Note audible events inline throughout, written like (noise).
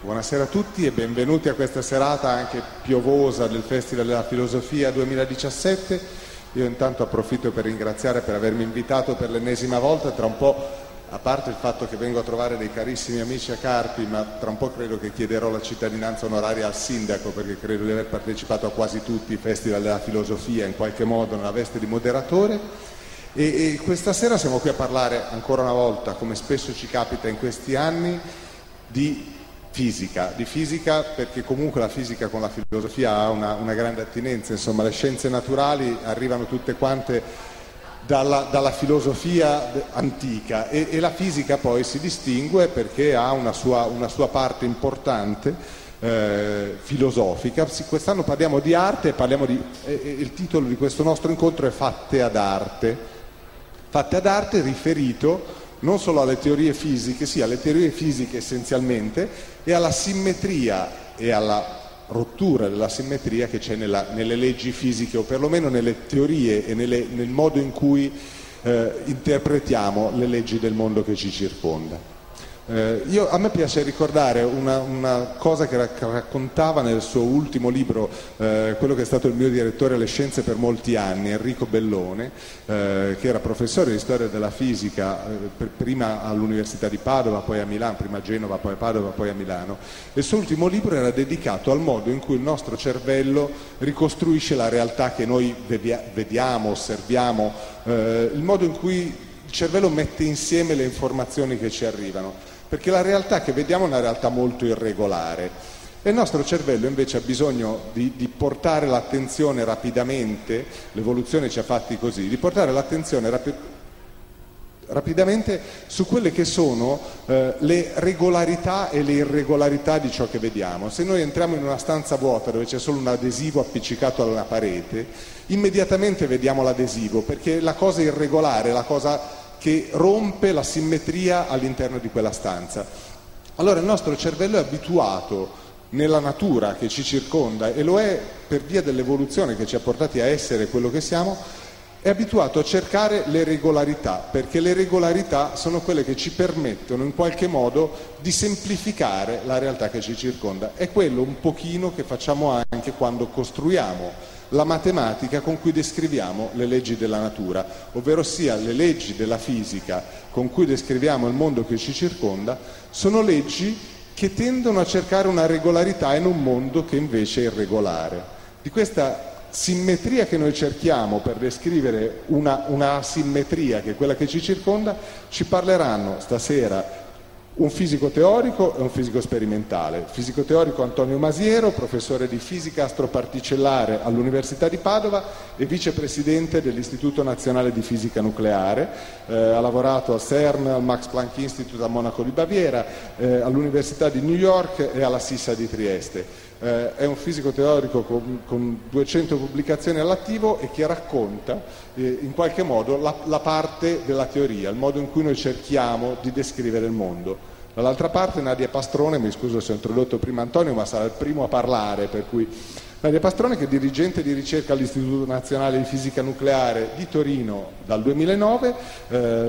Buonasera a tutti e benvenuti a questa serata anche piovosa del Festival della Filosofia 2017. Io intanto approfitto per ringraziare per avermi invitato per l'ennesima volta, tra un po', a parte il fatto che vengo a trovare dei carissimi amici a Carpi, ma tra un po' credo che chiederò la cittadinanza onoraria al sindaco perché credo di aver partecipato a quasi tutti i Festival della Filosofia in qualche modo nella veste di moderatore. E, e questa sera siamo qui a parlare ancora una volta, come spesso ci capita in questi anni, di fisica, di fisica perché comunque la fisica con la filosofia ha una, una grande attinenza, insomma le scienze naturali arrivano tutte quante dalla, dalla filosofia antica e, e, la fisica poi si distingue perché ha una sua, una sua parte importante eh, filosofica. Quest'anno parliamo di arte e di, eh, il titolo di questo nostro incontro è Fatte ad arte, Fatte ad arte riferito non solo alle teorie fisiche, sì, alle teorie fisiche essenzialmente, e alla simmetria e alla rottura della simmetria che c'è nella, nelle leggi fisiche o perlomeno nelle teorie e nelle, nel modo in cui eh, interpretiamo le leggi del mondo che ci circonda. Eh, io, a me piace ricordare una, una cosa che, ra- che, raccontava nel suo ultimo libro, eh, quello che è stato il mio direttore alle scienze per molti anni, Enrico Bellone, eh, che era professore di storia della fisica eh, prima all'Università di Padova, poi a Milano, prima a Genova, poi a Padova, poi a Milano. Il suo ultimo libro era dedicato al modo in cui il nostro cervello ricostruisce la realtà che noi vediamo, osserviamo, eh, il modo in cui il cervello mette insieme le informazioni che ci arrivano perché la realtà che vediamo è una realtà molto irregolare e il nostro cervello invece ha bisogno di, di portare l'attenzione rapidamente, l'evoluzione ci ha fatti così, di portare l'attenzione rapi- rapidamente su quelle che sono eh, le regolarità e le irregolarità di ciò che vediamo. Se noi entriamo in una stanza vuota dove c'è solo un adesivo appiccicato alla parete, immediatamente vediamo l'adesivo perché la cosa irregolare, la cosa che rompe la simmetria all'interno di quella stanza. Allora il nostro cervello è abituato nella natura che ci circonda e lo è per via dell'evoluzione che ci ha portati a essere quello che siamo, è abituato a cercare le regolarità, perché le regolarità sono quelle che ci permettono in qualche modo di semplificare la realtà che ci circonda. È quello un pochino che facciamo anche quando costruiamo la matematica con cui descriviamo le leggi della natura, ovvero sia le leggi della fisica con cui descriviamo il mondo che ci circonda, sono leggi che tendono a cercare una regolarità in un mondo che invece è irregolare. Di questa simmetria che noi cerchiamo per descrivere una, una asimmetria che è quella che ci circonda, ci parleranno stasera un fisico teorico e un fisico sperimentale. Fisico teorico Antonio Masiero, professore di fisica astroparticellare all'Università di Padova e vicepresidente dell'Istituto Nazionale di Fisica Nucleare. Eh, ha lavorato al CERN, al Max Planck Institute a Monaco di Baviera, eh, all'Università di New York e alla SISA di Trieste. Eh, è un fisico teorico con, con, 200 pubblicazioni all'attivo e che racconta eh, in qualche modo la, la, parte della teoria, il modo in cui noi cerchiamo di descrivere il mondo. Dall'altra parte Nadia Pastrone, mi scuso se ho introdotto prima Antonio, ma sarà il primo a parlare, per cui Maria Pastrone che è dirigente di ricerca all'Istituto Nazionale di Fisica Nucleare di Torino dal 2009, eh,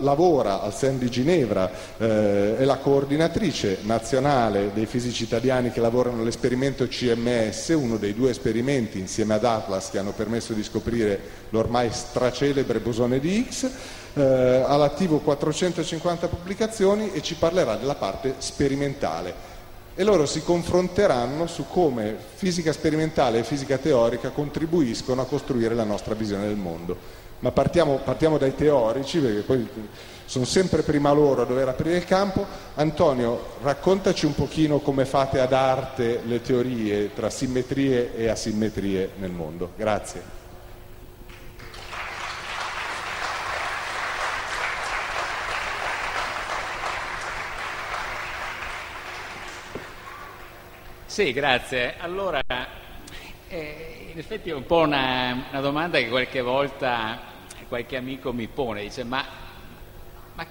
lavora al SEN di Ginevra, eh, è la coordinatrice nazionale dei fisici italiani che lavorano all'esperimento CMS, uno dei due esperimenti insieme ad Atlas che hanno permesso di scoprire l'ormai stracelebre bosone di Higgs. Eh, ha l'attivo 450 pubblicazioni e ci parlerà della parte sperimentale e loro si confronteranno su come fisica sperimentale e fisica teorica contribuiscono a costruire la nostra visione del mondo. Ma partiamo, partiamo dai teorici, perché poi sono sempre prima loro a dover aprire il campo. Antonio, raccontaci un pochino come fate ad arte le teorie tra simmetrie e asimmetrie nel mondo. Grazie. Sì, grazie. Allora, eh, in effetti è un po' una, una, domanda che qualche volta qualche amico mi pone, dice ma, ma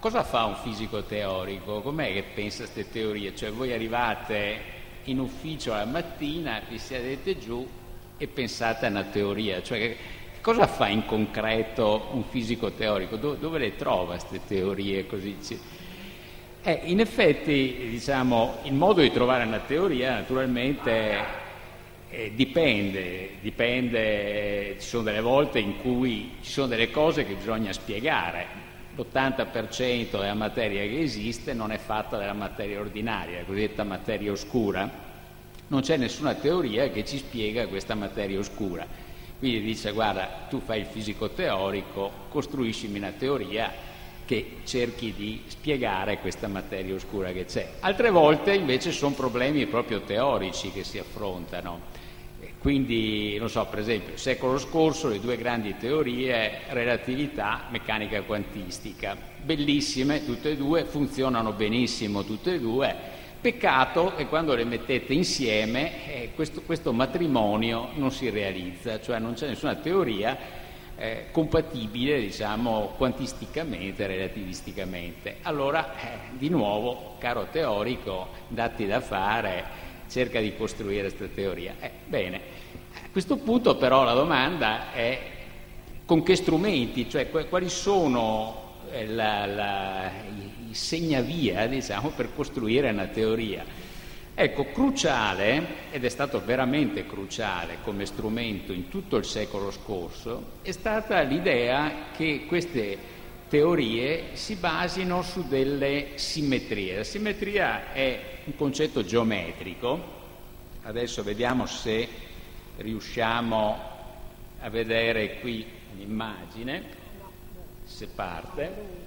cosa fa un fisico teorico? Com'è che pensa queste teorie? Cioè voi arrivate in ufficio la mattina, vi siedete giù e pensate a una teoria, cioè cosa fa in concreto un fisico teorico? Dove, dove le trova queste teorie così? Eh, in effetti, diciamo, il modo di trovare una teoria naturalmente eh, dipende, dipende, ci sono delle volte in cui ci sono delle cose che bisogna spiegare. L'80% della materia che esiste non è fatta della materia ordinaria, la cosiddetta materia oscura. Non c'è nessuna teoria che ci spiega questa materia oscura. Quindi dice guarda, tu fai il fisico teorico, costruiscimi una teoria che cerchi di spiegare questa materia oscura che c'è. Altre volte invece sono problemi proprio teorici che si affrontano. Quindi, non so, per esempio, il secolo scorso le due grandi teorie, relatività, meccanica quantistica, bellissime tutte e due, funzionano benissimo tutte e due, peccato che quando le mettete insieme eh, questo, questo, matrimonio non si realizza, cioè non c'è nessuna teoria eh, compatibile, diciamo, quantisticamente, relativisticamente. Allora, eh, di nuovo, caro teorico, datti da fare, cerca di costruire questa teoria. Eh, bene, a questo punto però la domanda è con che strumenti, cioè quali sono eh, la, la, i segnavia diciamo, per costruire una teoria. Ecco, cruciale, ed è stato veramente cruciale come strumento in tutto il secolo scorso, è stata l'idea che queste teorie si basino su delle simmetrie. La simmetria è un concetto geometrico, adesso vediamo se riusciamo a vedere qui un'immagine, se parte.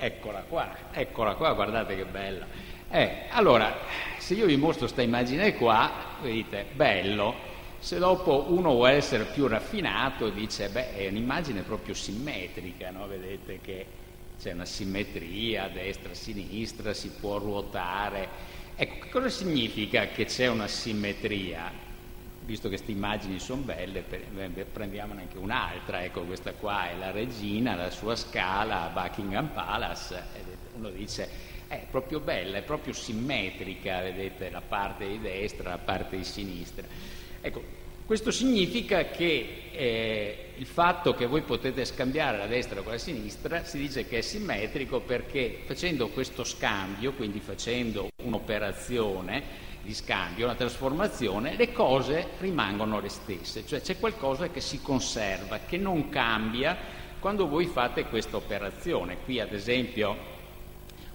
Eccola qua, eccola qua, guardate che bella. Eh, allora, se io vi mostro questa immagine qua, vedete, bello, se dopo uno vuole essere più raffinato dice, beh, è un'immagine proprio simmetrica, no? vedete che c'è una simmetria destra, sinistra, si può ruotare. Ecco, cosa significa che c'è una simmetria? Visto che queste immagini sono belle, prendiamone anche un'altra. Ecco, questa qua è la regina, la sua scala a Buckingham Palace. Uno dice, è proprio bella, è proprio simmetrica, vedete, la parte di destra, la parte di sinistra. Ecco, questo significa che eh, il fatto che voi potete scambiare la destra con la sinistra si dice che è simmetrico perché facendo questo scambio, quindi facendo un'operazione di scambio, una trasformazione, le cose rimangono le stesse, cioè c'è qualcosa che si conserva, che non cambia quando voi fate questa operazione. Qui ad esempio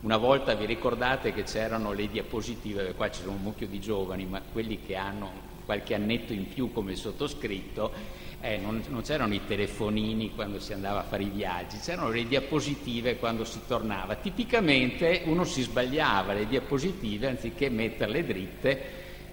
una volta vi ricordate che c'erano le diapositive, qua sono un mucchio di giovani, ma quelli che hanno qualche annetto in più come sottoscritto, eh, non, non, c'erano i telefonini quando si andava a fare i viaggi, c'erano le diapositive quando si tornava. Tipicamente uno si sbagliava le diapositive, anziché metterle dritte,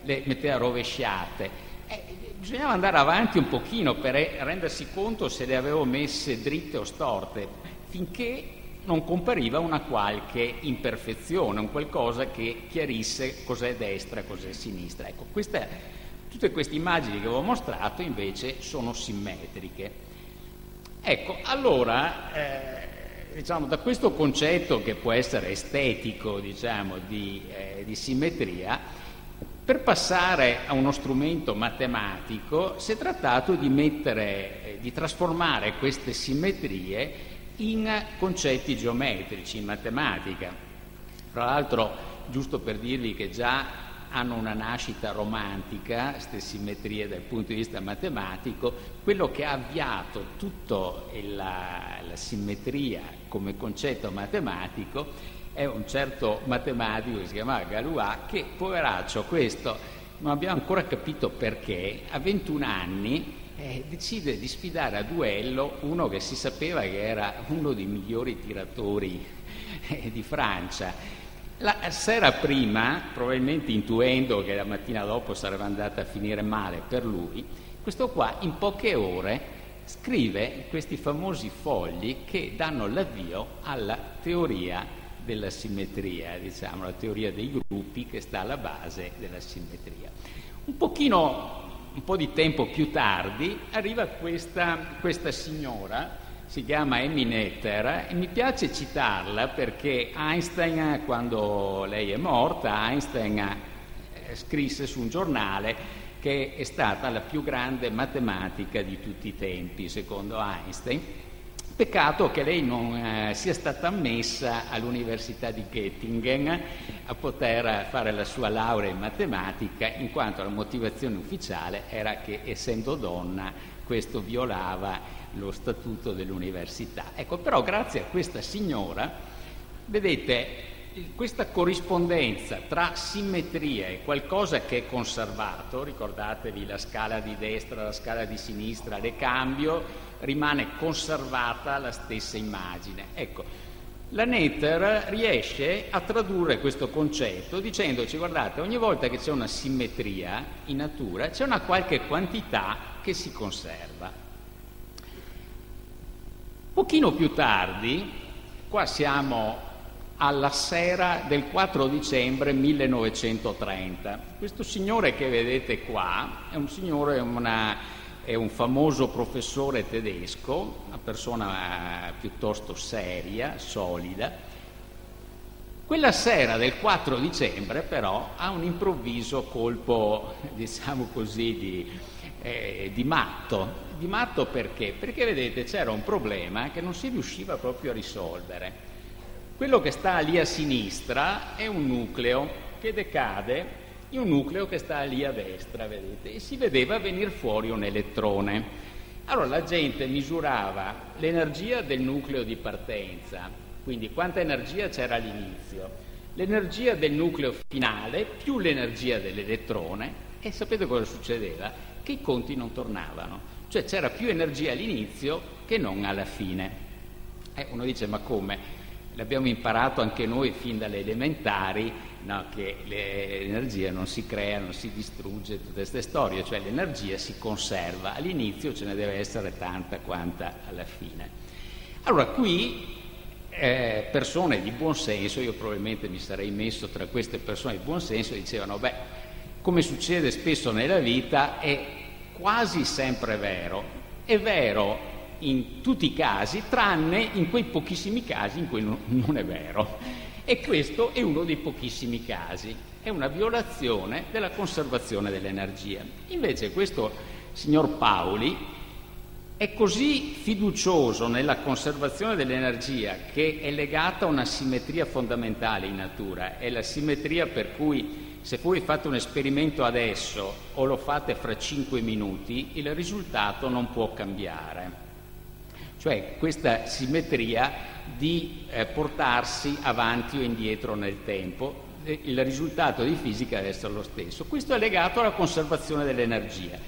le metteva rovesciate. Eh, bisognava andare avanti un pochino per rendersi conto se le avevo messe dritte o storte, finché non compariva una qualche imperfezione, un qualcosa che chiarisse cos'è destra e cos'è sinistra. Ecco, questa Tutte queste immagini che avevo mostrato invece sono simmetriche. Ecco, allora, eh, diciamo, da questo concetto che può essere estetico, diciamo, di, eh, di simmetria, per passare a uno strumento matematico si è trattato di mettere, eh, di trasformare queste simmetrie in concetti geometrici, in matematica. Tra l'altro, giusto per dirvi che già hanno una nascita romantica, queste simmetrie dal punto di vista matematico, quello che ha avviato tutta la, la simmetria come concetto matematico è un certo matematico che si chiamava Galois che, poveraccio, questo non abbiamo ancora capito perché, a 21 anni eh, decide di sfidare a duello uno che si sapeva che era uno dei migliori tiratori eh, di Francia la sera prima, probabilmente intuendo che la mattina dopo sarebbe andata a finire male per lui, questo qua in poche ore scrive questi famosi fogli che danno l'avvio alla teoria della simmetria, diciamo, la teoria dei gruppi che sta alla base della simmetria. Un pochino, un po' di tempo più tardi, arriva questa, questa signora si chiama Amy Netter e mi piace citarla perché Einstein, quando lei è morta, Einstein eh, scrisse su un giornale che è stata la più grande matematica di tutti i tempi, secondo Einstein, Peccato che lei non eh, sia stata ammessa all'Università di Göttingen a poter fare la sua laurea in matematica, in quanto la motivazione ufficiale era che essendo donna questo violava lo statuto dell'università. Ecco, però grazie a questa signora, vedete, questa corrispondenza tra simmetria e qualcosa che è conservato, ricordatevi la scala di destra, la scala di sinistra, le cambio, rimane conservata la stessa immagine. Ecco, la Nether riesce a tradurre questo concetto dicendoci guardate, ogni volta che c'è una simmetria in natura c'è una qualche quantità che si conserva. Pochino più tardi, qua siamo alla sera del 4 dicembre 1930. Questo signore che vedete qua è un signore, una, è un famoso professore tedesco, una persona eh, piuttosto seria, solida. Quella sera del 4 dicembre però ha un improvviso colpo, (laughs) diciamo così, di, eh, di matto. Di matto perché? Perché vedete c'era un problema che non si riusciva proprio a risolvere quello che sta lì a sinistra è un nucleo che decade in un nucleo che sta lì a destra, vedete, e si vedeva venire fuori un elettrone. Allora la gente misurava l'energia del nucleo di partenza, quindi quanta energia c'era all'inizio, l'energia del nucleo finale più l'energia dell'elettrone e sapete cosa succedeva? Che i conti non tornavano, cioè c'era più energia all'inizio che non alla fine. Eh, uno dice ma come? l'abbiamo imparato anche noi fin dalle elementari, no, che l'energia non si crea, non si distrugge, tutte queste storie, cioè l'energia si conserva, all'inizio ce ne deve essere tanta quanta alla fine. Allora qui eh, persone di buon senso, io probabilmente mi sarei messo tra queste persone di buon senso, dicevano, beh, come succede spesso nella vita, è quasi sempre vero. È vero in tutti i casi, tranne in quei pochissimi casi in cui non è vero. E questo è uno dei pochissimi casi, è una violazione della conservazione dell'energia. Invece questo signor Paoli è così fiducioso nella conservazione dell'energia che è legata a una simmetria fondamentale in natura, è la simmetria per cui se voi fate un esperimento adesso o lo fate fra cinque minuti, il risultato non può cambiare cioè questa simmetria di eh, portarsi avanti o indietro nel tempo. Il risultato di fisica deve essere lo stesso. Questo è legato alla conservazione dell'energia.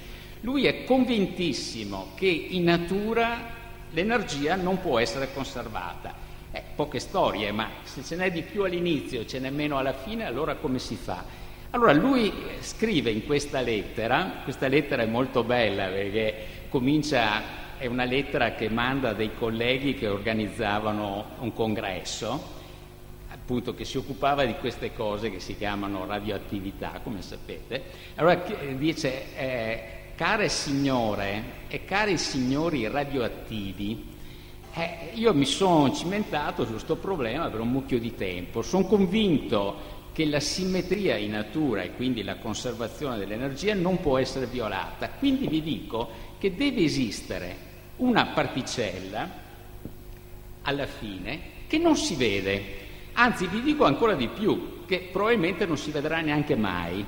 Lui è convintissimo che in natura l'energia non può essere conservata. Eh, poche storie, ma se ce n'è di più all'inizio e ce n'è meno alla fine, allora come si fa? Allora lui scrive in questa lettera, questa lettera è molto bella perché comincia è una lettera che manda dei colleghi che organizzavano un congresso, appunto che si occupava di queste cose che si chiamano radioattività, come sapete. Allora dice, eh, care signore e cari signori radioattivi, eh, io mi sono cimentato su questo problema per un mucchio di tempo, sono convinto che la simmetria in natura e quindi la conservazione dell'energia non può essere violata. Quindi vi dico che deve esistere una particella alla fine che non si vede, anzi vi dico ancora di più, che probabilmente non si vedrà neanche mai,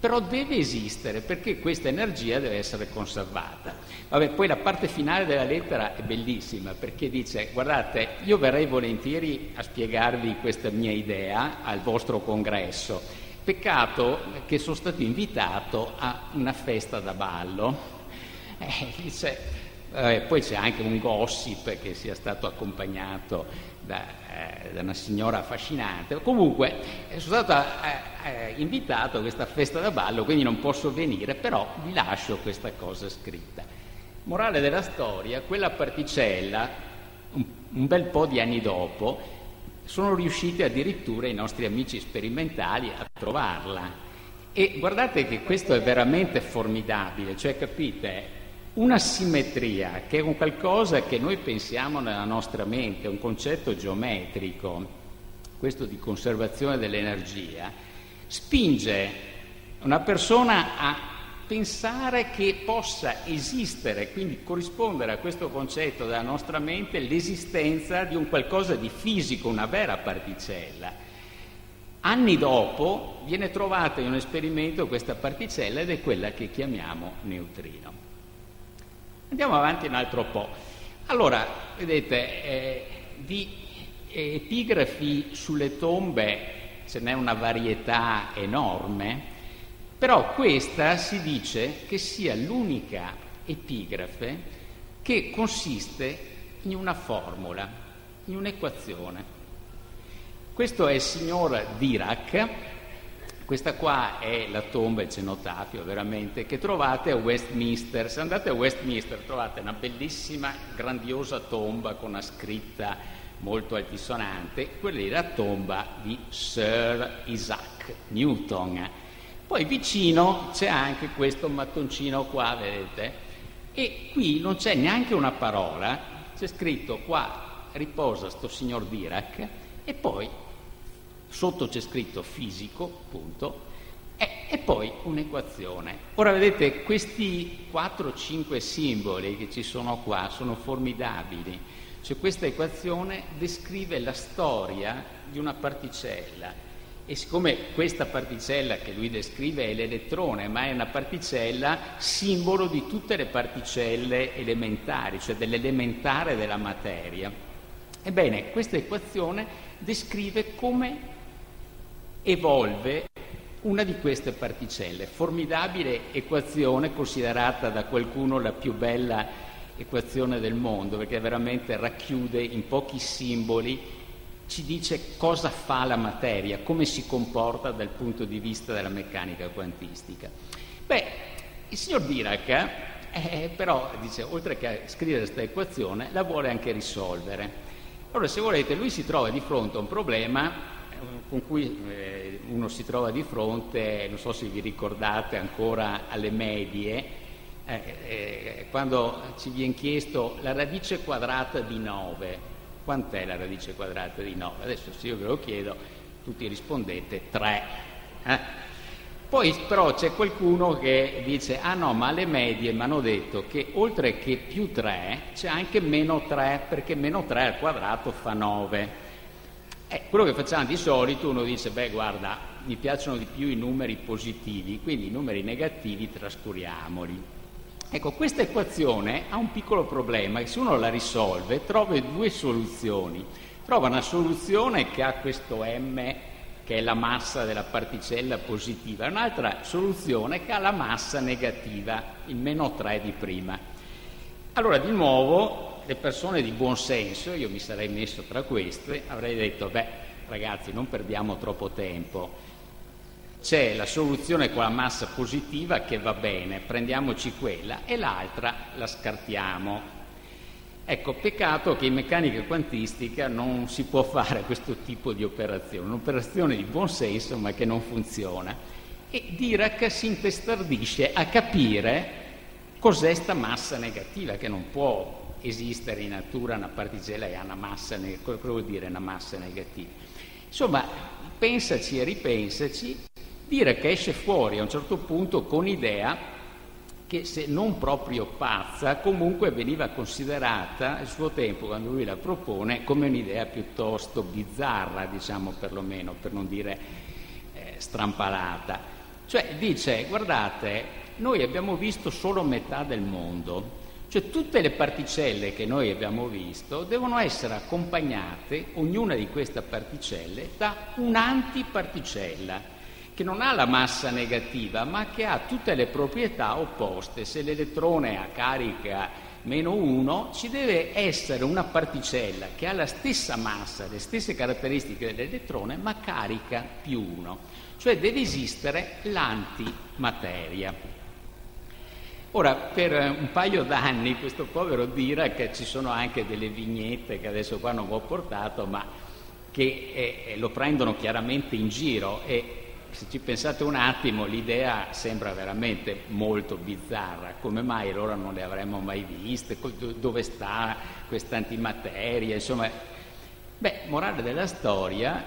però deve esistere perché questa energia deve essere conservata. Vabbè, poi la parte finale della lettera è bellissima perché dice guardate, io verrei volentieri a spiegarvi questa mia idea al vostro congresso, peccato che sono stato invitato a una festa da ballo. (laughs) Eh, dice, eh, poi c'è anche un gossip che sia stato accompagnato da, eh, da una signora affascinante. Comunque sono stato eh, eh, invitato a questa festa da ballo, quindi non posso venire, però vi lascio questa cosa scritta. Morale della storia, quella particella, un, bel po' di anni dopo, sono riusciti addirittura i nostri amici sperimentali a trovarla. E guardate che questo è veramente formidabile, cioè capite, una simmetria che è un qualcosa che noi pensiamo nella nostra mente, un concetto geometrico, questo di conservazione dell'energia, spinge una persona a pensare che possa esistere, quindi corrispondere a questo concetto della nostra mente, l'esistenza di un qualcosa di fisico, una vera particella. Anni dopo viene trovata in un esperimento questa particella ed è quella che chiamiamo neutrino. Andiamo avanti un altro po'. Allora, vedete, eh, di epigrafi sulle tombe ce n'è una varietà enorme, però questa si dice che sia l'unica epigrafe che consiste in una formula, in un'equazione. Questo è il signor Dirac, questa qua è la tomba, il cenotafio veramente, che trovate a Westminster. Se andate a Westminster trovate una bellissima, grandiosa tomba con una scritta molto altisonante, quella è la tomba di Sir Isaac Newton poi vicino c'è anche questo mattoncino qua, vedete? E qui non c'è neanche una parola, c'è scritto qua riposa sto signor Dirac e poi sotto c'è scritto fisico, punto, e, e poi un'equazione. Ora vedete, questi 4-5 simboli che ci sono qua sono formidabili. Cioè questa equazione descrive la storia di una particella e siccome questa particella che lui descrive è l'elettrone, ma è una particella simbolo di tutte le particelle elementari, cioè dell'elementare della materia, ebbene questa equazione descrive come evolve una di queste particelle. Formidabile equazione considerata da qualcuno la più bella equazione del mondo, perché veramente racchiude in pochi simboli ci dice cosa fa la materia, come si comporta dal punto di vista della meccanica quantistica. Beh, il signor Dirac, eh, però, dice, oltre che a scrivere questa equazione, la vuole anche risolvere. Allora, se volete, lui si trova di fronte a un problema eh, con cui eh, uno si trova di fronte, non so se vi ricordate ancora alle medie, eh, eh, quando ci viene chiesto la radice quadrata di 9, Quant'è la radice quadrata di 9? Adesso se io ve lo chiedo, tutti rispondete 3. Eh? Poi però c'è qualcuno che dice, ah no, ma alle medie mi hanno detto che oltre che più 3 c'è anche meno 3, perché meno 3 al quadrato fa 9. Eh, quello che facciamo di solito, uno dice, beh guarda, mi piacciono di più i numeri positivi, quindi i numeri negativi trascuriamoli. Ecco, questa equazione ha un piccolo problema che se uno la risolve trova due soluzioni. Trova una soluzione che ha questo m che è la massa della particella positiva, e un'altra soluzione che ha la massa negativa, il meno 3 di prima. Allora, di nuovo, le persone di buon senso, io mi sarei messo tra queste, avrei detto, beh, ragazzi, non perdiamo troppo tempo, c'è la soluzione con la massa positiva che va bene, prendiamoci quella e l'altra la scartiamo. Ecco, peccato che in meccanica quantistica non si può fare (laughs) questo tipo di operazione, un'operazione di buon senso ma che non funziona. E Dirac si intestardisce a capire cos'è sta massa negativa, che non può esistere in natura una particella che ha una massa cosa vuol dire una massa negativa? Insomma, pensaci e ripensaci dire che esce fuori a un certo punto con idea che se non proprio pazza, comunque veniva considerata al suo tempo, quando lui la propone, come un'idea piuttosto bizzarra, diciamo perlomeno, per non dire eh, strampalata. Cioè dice, guardate, noi abbiamo visto solo metà del mondo, cioè tutte le particelle che noi abbiamo visto devono essere accompagnate, ognuna di queste particelle, da un'antiparticella che non ha la massa negativa, ma che ha tutte le proprietà opposte. Se l'elettrone ha carica meno 1, ci deve essere una particella che ha la stessa massa, le stesse caratteristiche dell'elettrone, ma carica più 1. Cioè deve esistere l'antimateria. Ora, per un paio d'anni questo povero Dirac, ci sono anche delle vignette che adesso qua non ho portato, ma che eh, lo prendono chiaramente in giro e se ci pensate un attimo, l'idea sembra veramente molto bizzarra. Come mai allora non le avremmo mai viste? Dove sta questa antimateria? Insomma, beh, morale della storia,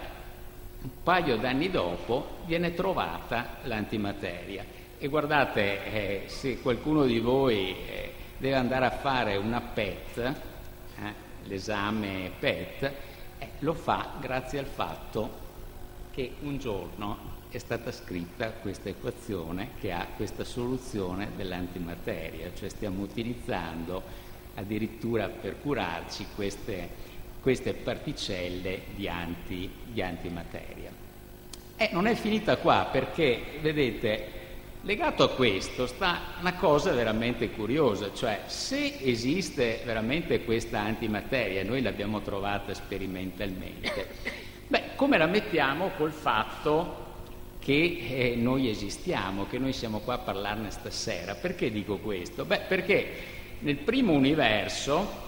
un paio d'anni dopo viene trovata l'antimateria. E guardate, eh, se qualcuno di voi eh, deve andare a fare una PET, eh, l'esame PET, eh, lo fa grazie al fatto che un giorno è stata scritta questa equazione che ha questa soluzione dell'antimateria, cioè stiamo utilizzando addirittura per curarci queste, queste particelle di, anti, di antimateria. E non è finita qua perché, vedete, legato a questo sta una cosa veramente curiosa, cioè se esiste veramente questa antimateria, noi l'abbiamo trovata sperimentalmente, beh, come la mettiamo col fatto che eh, noi esistiamo, che noi siamo qua a parlarne stasera. Perché dico questo? Beh, perché nel primo universo,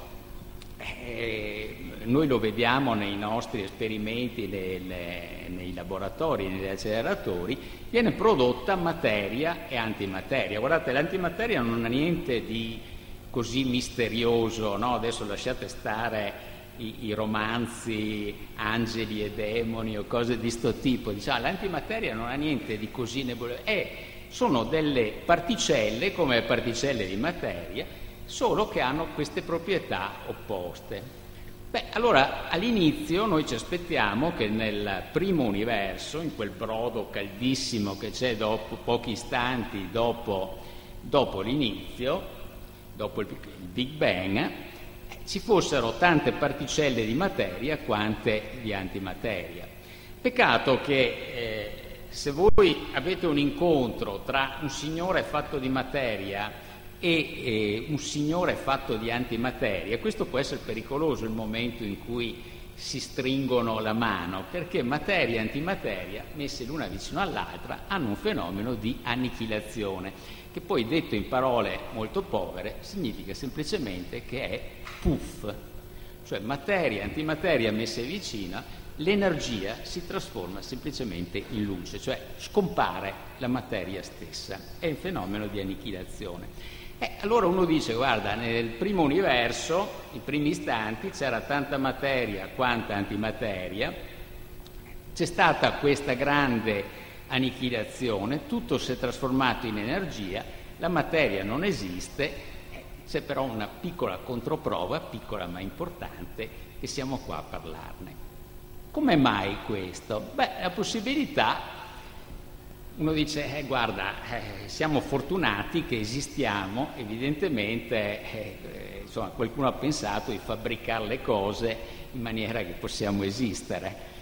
eh, noi lo vediamo nei nostri esperimenti, le, nei laboratori, negli acceleratori, viene prodotta materia e antimateria. Guardate, l'antimateria non ha niente di così misterioso, no? adesso lasciate stare i, i, romanzi angeli e demoni o cose di questo tipo. Diciamo, l'antimateria non ha niente di così nebuloso, sono delle particelle come le particelle di materia, solo che hanno queste proprietà opposte. Beh, allora all'inizio noi ci aspettiamo che nel primo universo, in quel brodo caldissimo che c'è dopo, pochi istanti dopo, dopo l'inizio, dopo il Big Bang, ci fossero tante particelle di materia quante di antimateria. Peccato che eh, se voi avete un incontro tra un signore fatto di materia e eh, un signore fatto di antimateria, questo può essere pericoloso il momento in cui si stringono la mano, perché materia e antimateria, messe l'una vicino all'altra, hanno un fenomeno di annichilazione, che poi detto in parole molto povere significa semplicemente che è puff, cioè materia antimateria messe vicina, l'energia si trasforma semplicemente in luce, cioè scompare la materia stessa, è il fenomeno di annichilazione. Eh, allora uno dice, guarda, nel primo universo, i primi istanti, c'era tanta materia quanta antimateria, c'è stata questa grande annichilazione, tutto si è trasformato in energia, la materia non esiste, eh, c'è però una piccola controprova, piccola ma importante, che siamo qua a parlarne. Come mai questo? Beh, la possibilità uno dice, eh, guarda, eh, siamo fortunati che esistiamo, evidentemente eh, insomma, qualcuno ha pensato di fabbricare le cose in maniera che possiamo esistere.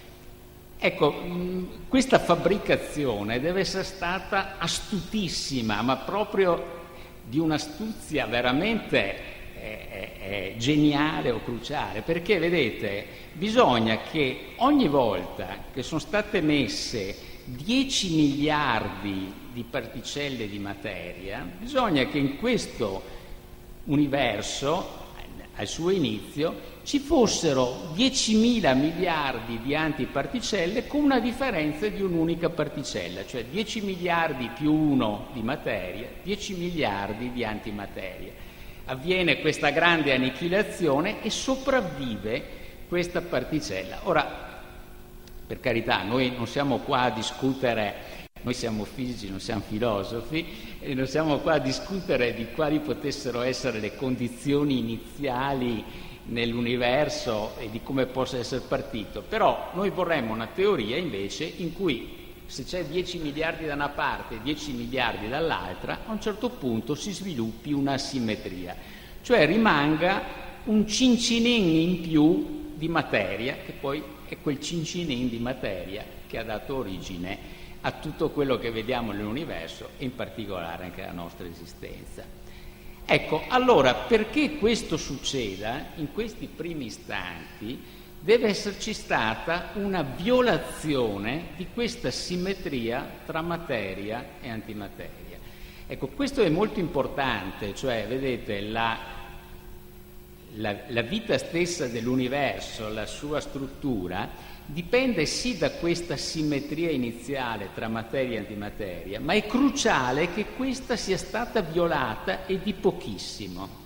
Ecco, mh, questa fabbricazione deve essere stata astutissima, ma proprio di un'astuzia veramente eh, eh, geniale o cruciale, perché vedete, bisogna che ogni volta che sono state messe 10 miliardi di particelle di materia, bisogna che in questo universo, al suo inizio, ci fossero 10.000 miliardi di antiparticelle con una differenza di un'unica particella, cioè 10 miliardi più 1 di materia, 10 miliardi di antimateria. Avviene questa grande annichilazione e sopravvive questa particella. Ora, per carità, noi non siamo qua a discutere, noi siamo fisici, non siamo filosofi, e non siamo qua a discutere di quali potessero essere le condizioni iniziali nell'universo e di come possa essere partito, però noi vorremmo una teoria invece in cui se c'è 10 miliardi da una parte e 10 miliardi dall'altra, a un certo punto si sviluppi una simmetria, cioè rimanga un cincinin in più di materia che poi è quel cincinin di materia che ha dato origine a tutto quello che vediamo nell'universo e in particolare anche alla nostra esistenza. Ecco, allora perché questo succeda in questi primi istanti deve esserci stata una violazione di questa simmetria tra materia e antimateria. Ecco, questo è molto importante, cioè, vedete, la la, la vita stessa dell'universo, la sua struttura, dipende sì da questa simmetria iniziale tra materia e antimateria, ma è cruciale che questa sia stata violata e di pochissimo.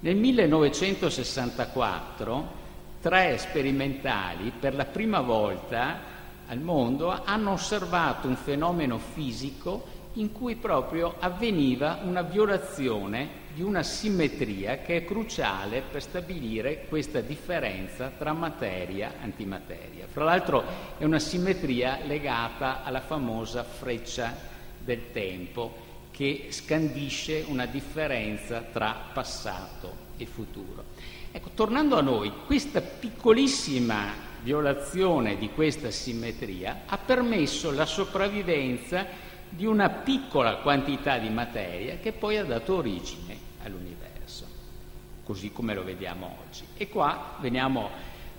Nel 1964 tre sperimentali per la prima volta al mondo hanno osservato un fenomeno fisico in cui proprio avveniva una violazione di una simmetria che è cruciale per stabilire questa differenza tra materia e antimateria. Fra l'altro è una simmetria legata alla famosa freccia del tempo che scandisce una differenza tra passato e futuro. Ecco, tornando a noi, questa piccolissima violazione di questa simmetria ha permesso la sopravvivenza di una piccola quantità di materia che poi ha dato origine all'universo, così come lo vediamo oggi. E qua veniamo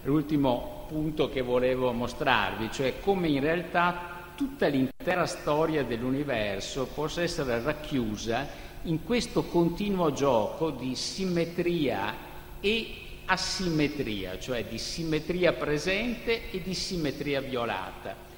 all'ultimo punto che volevo mostrarvi, cioè come in realtà tutta l'intera storia dell'universo possa essere racchiusa in questo continuo gioco di simmetria e asimmetria, cioè di simmetria presente e di simmetria violata.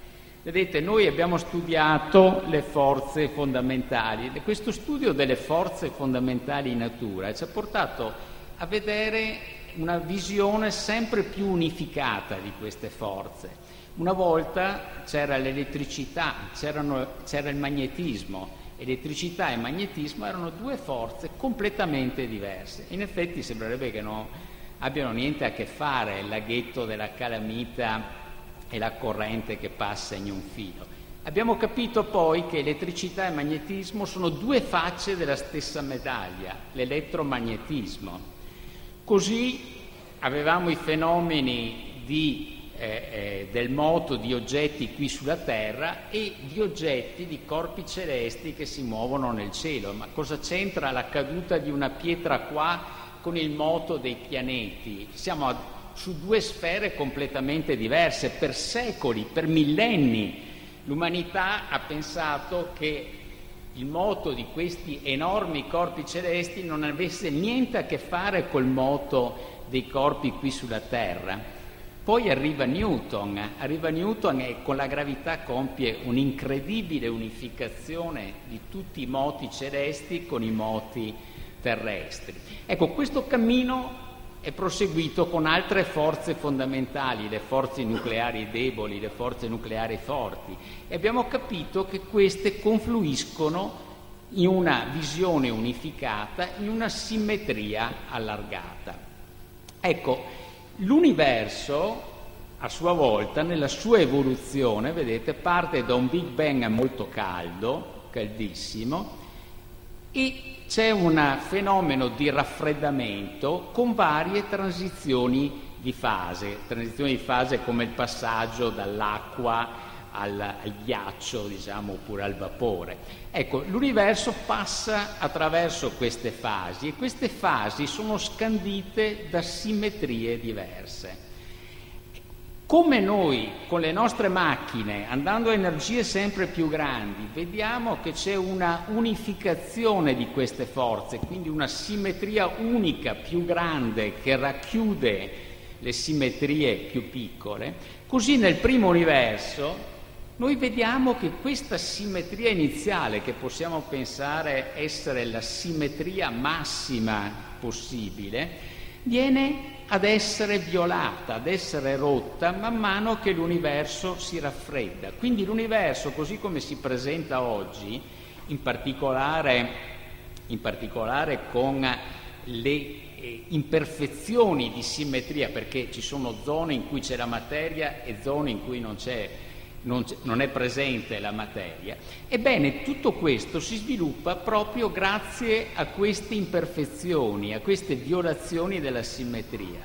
Vedete, noi abbiamo studiato le forze fondamentali e questo studio delle forze fondamentali in natura ci ha portato a vedere una visione sempre più unificata di queste forze. Una volta c'era l'elettricità, c'era il magnetismo. Elettricità e magnetismo erano due forze completamente diverse. In effetti sembrerebbe che non abbiano niente a che fare il laghetto della calamita e la corrente che passa in un filo. Abbiamo capito poi che elettricità e magnetismo sono due facce della stessa medaglia, l'elettromagnetismo. Così avevamo i fenomeni di eh, eh, del moto di oggetti qui sulla Terra e di oggetti, di corpi celesti che si muovono nel cielo. Ma cosa c'entra la caduta di una pietra qua con il moto dei pianeti? Siamo a, su due sfere completamente diverse. Per secoli, per millenni, l'umanità ha pensato che il moto di questi enormi corpi celesti non avesse niente a che fare col moto dei corpi qui sulla Terra. Poi arriva Newton, arriva Newton e con la gravità compie un'incredibile unificazione di tutti i moti celesti con i moti terrestri. Ecco, questo cammino è proseguito con altre forze fondamentali, le forze nucleari deboli, le forze nucleari forti, e abbiamo capito che queste confluiscono in una visione unificata, in una simmetria allargata. Ecco, L'universo, a sua volta, nella sua evoluzione, vedete, parte da un Big Bang molto caldo, caldissimo, e c'è un fenomeno di raffreddamento con varie transizioni di fase, transizioni di fase come il passaggio dall'acqua al, al ghiaccio, diciamo, oppure al vapore. Ecco, l'universo passa attraverso queste fasi e queste fasi sono scandite da simmetrie diverse. Come noi con le nostre macchine, andando a energie sempre più grandi, vediamo che c'è una unificazione di queste forze, quindi una simmetria unica, più grande, che racchiude le simmetrie più piccole, così nel primo universo noi vediamo che questa simmetria iniziale, che possiamo pensare essere la simmetria massima possibile, viene ad essere violata, ad essere rotta man mano che l'universo si raffredda. Quindi l'universo, così come si presenta oggi, in particolare, in particolare con le eh, imperfezioni di simmetria, perché ci sono zone in cui c'è la materia e zone in cui non c'è non, non, è presente la materia. Ebbene, tutto questo si sviluppa proprio grazie a queste imperfezioni, a queste violazioni della simmetria.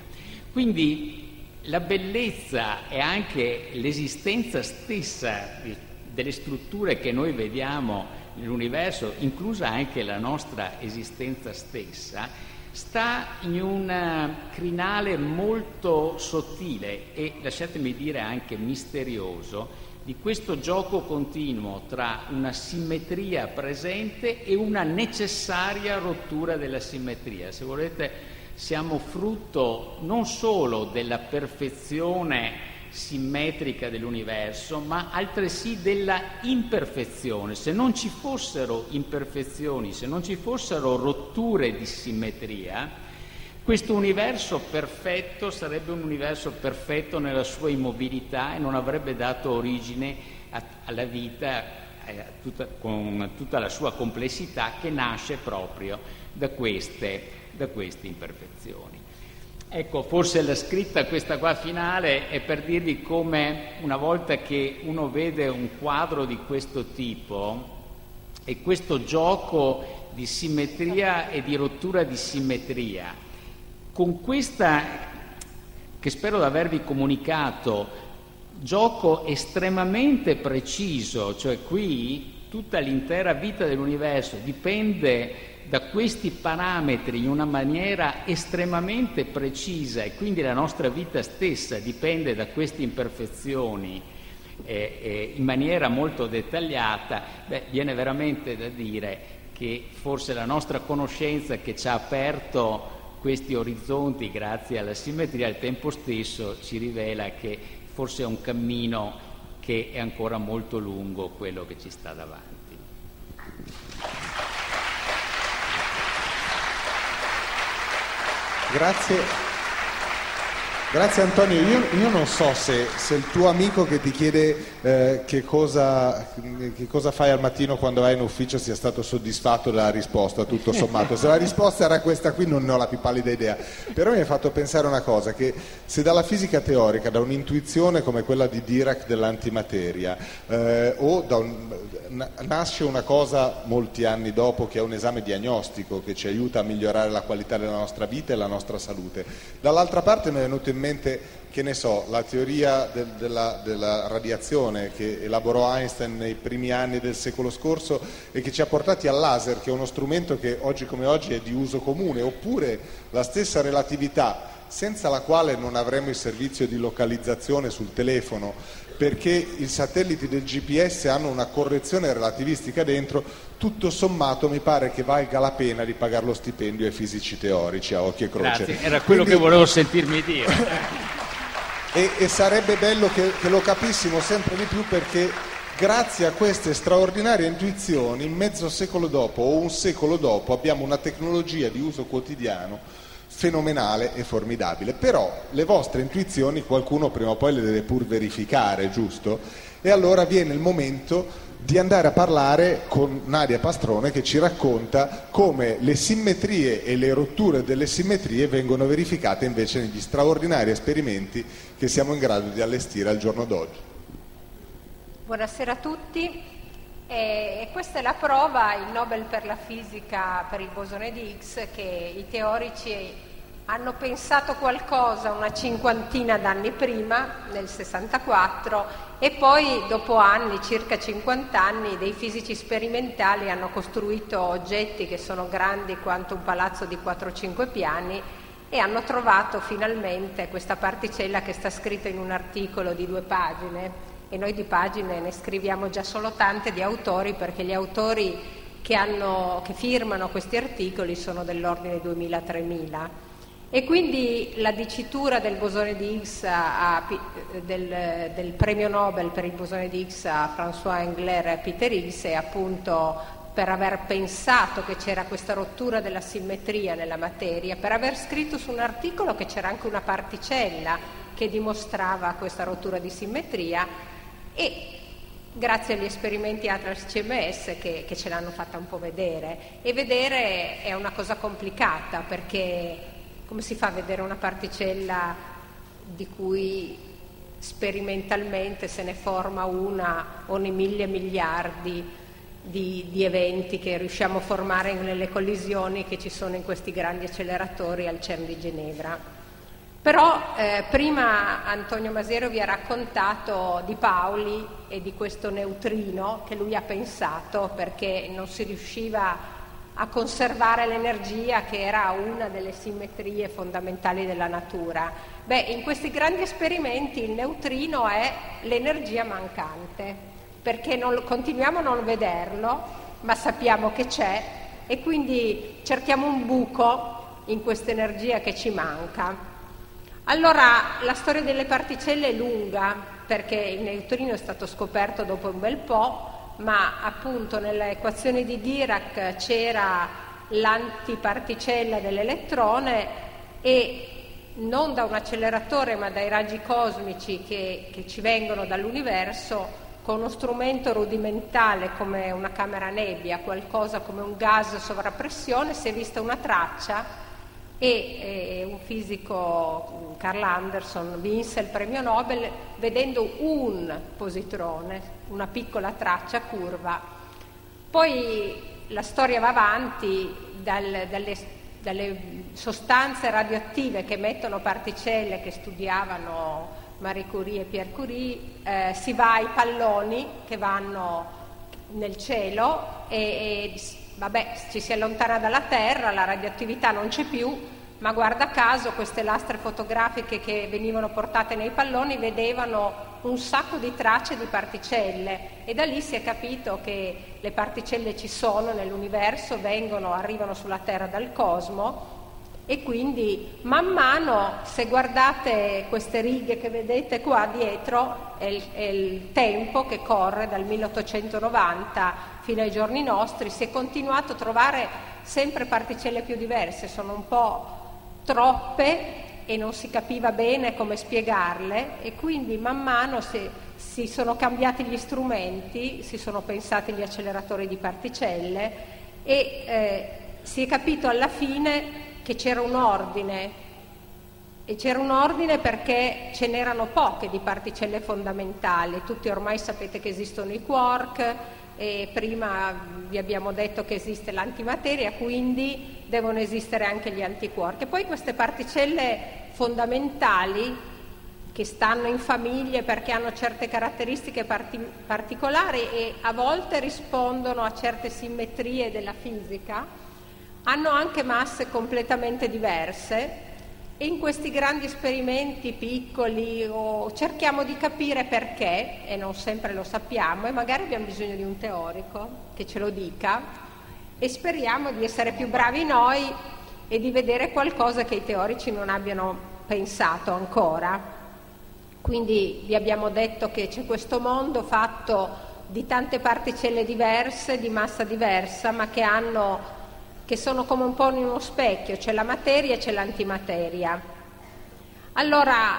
Quindi la bellezza e anche l'esistenza stessa delle strutture che noi vediamo nell'universo, inclusa anche la nostra esistenza stessa, sta in un crinale molto sottile e, lasciatemi dire, anche misterioso, di questo gioco continuo tra una simmetria presente e una necessaria rottura della simmetria. Se volete, siamo frutto non solo della perfezione simmetrica dell'universo, ma altresì della imperfezione. Se non ci fossero imperfezioni, se non ci fossero rotture di simmetria, questo universo perfetto sarebbe un universo perfetto nella sua immobilità e non avrebbe dato origine a, alla vita eh, tutta, con tutta la sua complessità che nasce proprio da queste, da queste imperfezioni. Ecco, forse la scritta questa qua finale è per dirvi come una volta che uno vede un quadro di questo tipo e questo gioco di simmetria e di rottura di simmetria, con questa che spero di avervi comunicato, gioco estremamente preciso, cioè qui tutta l'intera vita dell'universo dipende da questi parametri in una maniera estremamente precisa e quindi la nostra vita stessa dipende da queste imperfezioni eh, eh, in maniera molto dettagliata, beh, viene veramente da dire che forse la nostra conoscenza che ci ha aperto questi orizzonti grazie alla simmetria al tempo stesso ci rivela che forse è un cammino che è ancora molto lungo quello che ci sta davanti. Grazie. Grazie Antonio, io, io non so se, se, il tuo amico che ti chiede eh, che, cosa, che, cosa, fai al mattino quando vai in ufficio sia stato soddisfatto della risposta, tutto sommato. Se la risposta era questa qui non ne ho la più pallida idea, però mi ha fatto pensare una cosa, che se dalla fisica teorica, da un'intuizione come quella di Dirac dell'antimateria, eh, o un, nasce una cosa molti anni dopo che è un esame diagnostico che ci aiuta a migliorare la qualità della nostra vita e la nostra salute, dall'altra parte mi è venuto in in mente, che ne so, la teoria del, della, della, radiazione che elaborò Einstein nei primi anni del secolo scorso e che ci ha portati al laser, che è uno strumento che oggi come oggi è di uso comune, oppure la stessa relatività senza la quale non avremmo il servizio di localizzazione sul telefono, perché i satelliti del GPS hanno una correzione relativistica dentro, tutto sommato mi pare che valga la pena di pagare lo stipendio ai fisici teorici a occhio e croce. Grazie, era quello Quindi... che volevo sentirmi dire. (laughs) e, e, sarebbe bello che, che lo capissimo sempre di più perché grazie a queste straordinarie intuizioni, mezzo secolo dopo o un secolo dopo abbiamo una tecnologia di uso quotidiano fenomenale e formidabile. Però le vostre intuizioni qualcuno prima o poi le deve pur verificare, giusto? E allora viene il momento di andare a parlare con Nadia Pastrone che ci racconta come le simmetrie e le rotture delle simmetrie vengono verificate invece negli straordinari esperimenti che siamo in grado di allestire al giorno d'oggi. Buonasera a tutti. E questa è la prova, il Nobel per la fisica per il bosone di Higgs, che i teorici hanno pensato qualcosa una cinquantina d'anni prima, nel 64, e poi dopo anni, circa 50 anni, dei fisici sperimentali hanno costruito oggetti che sono grandi quanto un palazzo di 4-5 piani e hanno trovato finalmente questa particella che sta scritta in un articolo di due pagine e noi di pagine ne scriviamo già solo tante di autori perché gli autori che, hanno, che firmano questi articoli sono dell'ordine 2000-3000. E quindi la dicitura del bosone di Higgs a, a, del, del, premio Nobel per il bosone di Higgs a François Engler e a Peter Higgs è appunto per aver pensato che c'era questa rottura della simmetria nella materia, per aver scritto su un articolo che c'era anche una particella che dimostrava questa rottura di simmetria e grazie agli esperimenti Atlas CMS che, che ce l'hanno fatta un po' vedere. E vedere è una cosa complicata perché come si fa a vedere una particella di cui sperimentalmente se ne forma una ogni mille miliardi di, di, eventi che riusciamo a formare nelle collisioni che ci sono in questi grandi acceleratori al CERN di Ginevra. Però eh, prima Antonio Masiero vi ha raccontato di Paoli e di questo neutrino che lui ha pensato perché non si riusciva a conservare l'energia che era una delle simmetrie fondamentali della natura. Beh, in questi grandi esperimenti il neutrino è l'energia mancante, perché non, continuiamo a non vederlo, ma sappiamo che c'è e quindi cerchiamo un buco in questa energia che ci manca. Allora, la storia delle particelle è lunga, perché il neutrino è stato scoperto dopo un bel po', ma appunto nelle equazioni di Dirac c'era l'antiparticella dell'elettrone e non da un acceleratore ma dai raggi cosmici che, che ci vengono dall'universo con uno strumento rudimentale come una camera nebbia, qualcosa come un gas sovrappressione, si è vista una traccia e eh, un fisico, Carl Anderson, vinse il premio Nobel vedendo un positrone, una piccola traccia curva. Poi la storia va avanti dal, dalle, dalle sostanze radioattive che emettono particelle che studiavano Marie Curie e Pierre Curie, eh, si va ai palloni che vanno nel cielo e, e vabbè, ci si allontana dalla Terra, la radioattività non c'è più, ma guarda caso queste lastre fotografiche che venivano portate nei palloni vedevano un sacco di tracce di particelle e da lì si è capito che le particelle ci sono nell'universo, vengono, arrivano sulla Terra dal cosmo e quindi man mano, se guardate queste righe che vedete qua dietro, è il, è il, tempo che corre dal 1890 fino ai giorni nostri, si è continuato a trovare sempre particelle più diverse, sono un po' troppe e non si capiva bene come spiegarle e quindi man mano si, si sono cambiati gli strumenti, si sono pensati gli acceleratori di particelle e eh, si è capito alla fine che c'era un ordine e c'era un ordine perché ce n'erano poche di particelle fondamentali, tutti ormai sapete che esistono i quark e prima vi abbiamo detto che esiste l'antimateria, quindi devono esistere anche gli antiquark. E poi queste particelle fondamentali che stanno in famiglie perché hanno certe caratteristiche parti- particolari e a volte rispondono a certe simmetrie della fisica, hanno anche masse completamente diverse in questi grandi esperimenti piccoli oh, cerchiamo di capire perché, e non sempre lo sappiamo, e magari abbiamo bisogno di un teorico che ce lo dica, e speriamo di essere più bravi noi e di vedere qualcosa che i teorici non abbiano pensato ancora. Quindi vi abbiamo detto che c'è questo mondo fatto di tante particelle diverse, di massa diversa, ma che hanno che sono come un po' in uno specchio, c'è la materia e c'è l'antimateria. Allora,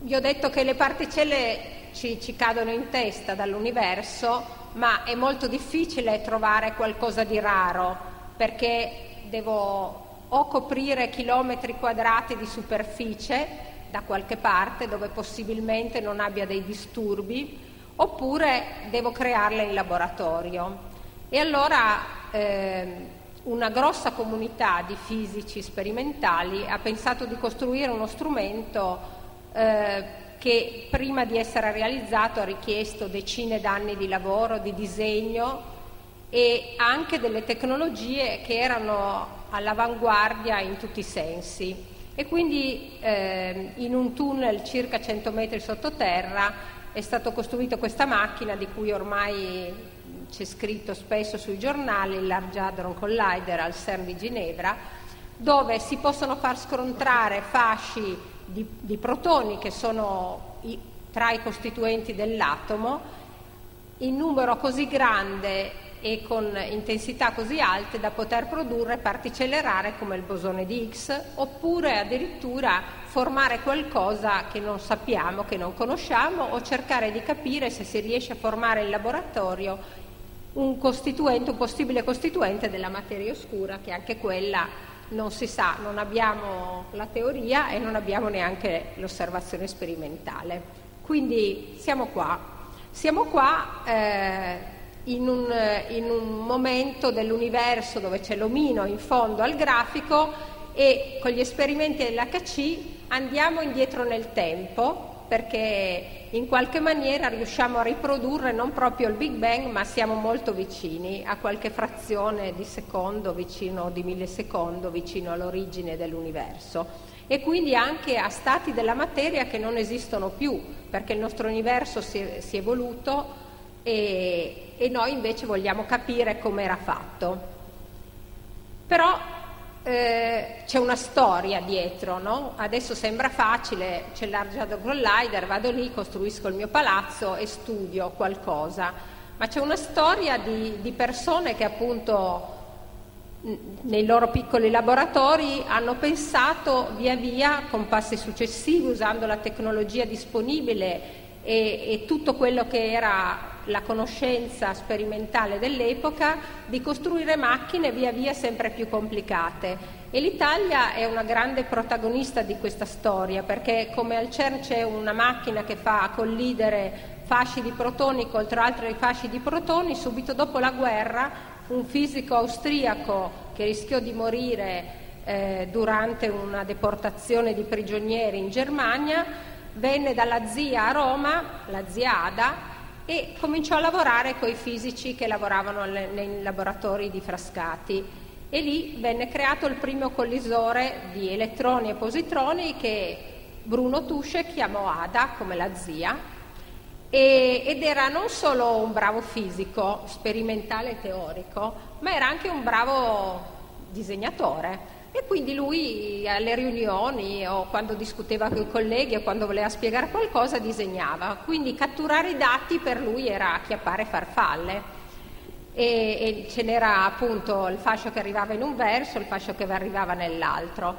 vi ho detto che le particelle ci, ci cadono in testa dall'universo, ma è molto difficile trovare qualcosa di raro, perché devo o coprire chilometri quadrati di superficie da qualche parte dove possibilmente non abbia dei disturbi, oppure devo crearle in laboratorio. E allora eh, una grossa comunità di fisici sperimentali ha pensato di costruire uno strumento eh, che prima di essere realizzato ha richiesto decine d'anni di lavoro, di disegno e anche delle tecnologie che erano all'avanguardia in tutti i sensi. E quindi eh, in un tunnel circa 100 metri sottoterra è stata costruita questa macchina di cui ormai c'è scritto spesso sui giornali, Large Hadron Collider al CERN di Ginevra, dove si possono far scontrare fasci di, di protoni che sono i, tra i costituenti dell'atomo in numero così grande e con intensità così alte da poter produrre particelle rare come il bosone di Higgs oppure addirittura formare qualcosa che non sappiamo, che non conosciamo o cercare di capire se si riesce a formare in laboratorio un costituente, un possibile costituente della materia oscura, che anche quella non si sa, non abbiamo la teoria e non abbiamo neanche l'osservazione sperimentale. Quindi siamo qua, siamo qua eh, in, un, in un momento dell'universo dove c'è l'omino in fondo al grafico e con gli esperimenti dell'HC andiamo indietro nel tempo perché in qualche maniera riusciamo a riprodurre non proprio il Big Bang, ma siamo molto vicini a qualche frazione di secondo, vicino di millisecondo, vicino all'origine dell'universo. E quindi anche a stati della materia che non esistono più, perché il nostro universo si è, si è evoluto e, e noi invece vogliamo capire come era fatto. Però eh, c'è una storia dietro, no? Adesso sembra facile, c'è l'Arge Hadron Collider, vado lì, costruisco il mio palazzo e studio qualcosa, ma c'è una storia di, di persone che appunto nei loro piccoli laboratori hanno pensato via via con passi successivi usando la tecnologia disponibile e, e tutto quello che era la conoscenza sperimentale dell'epoca di costruire macchine via via sempre più complicate. E l'Italia è una grande protagonista di questa storia perché come al CERN c'è una macchina che fa collidere fasci di protoni contro altri fasci di protoni, subito dopo la guerra un fisico austriaco che rischiò di morire eh, durante una deportazione di prigionieri in Germania venne dalla zia a Roma, la zia Ada, e cominciò a lavorare con i fisici che lavoravano nei laboratori di Frascati. E lì venne creato il primo collisore di elettroni e positroni che Bruno Tusce chiamò Ada come la zia e, ed era non solo un bravo fisico sperimentale e teorico ma era anche un bravo disegnatore e quindi lui alle riunioni o quando discuteva con i colleghi o quando voleva spiegare qualcosa disegnava. Quindi catturare i dati per lui era acchiappare farfalle. E, e ce n'era appunto il fascio che arrivava in un verso, il fascio che arrivava nell'altro.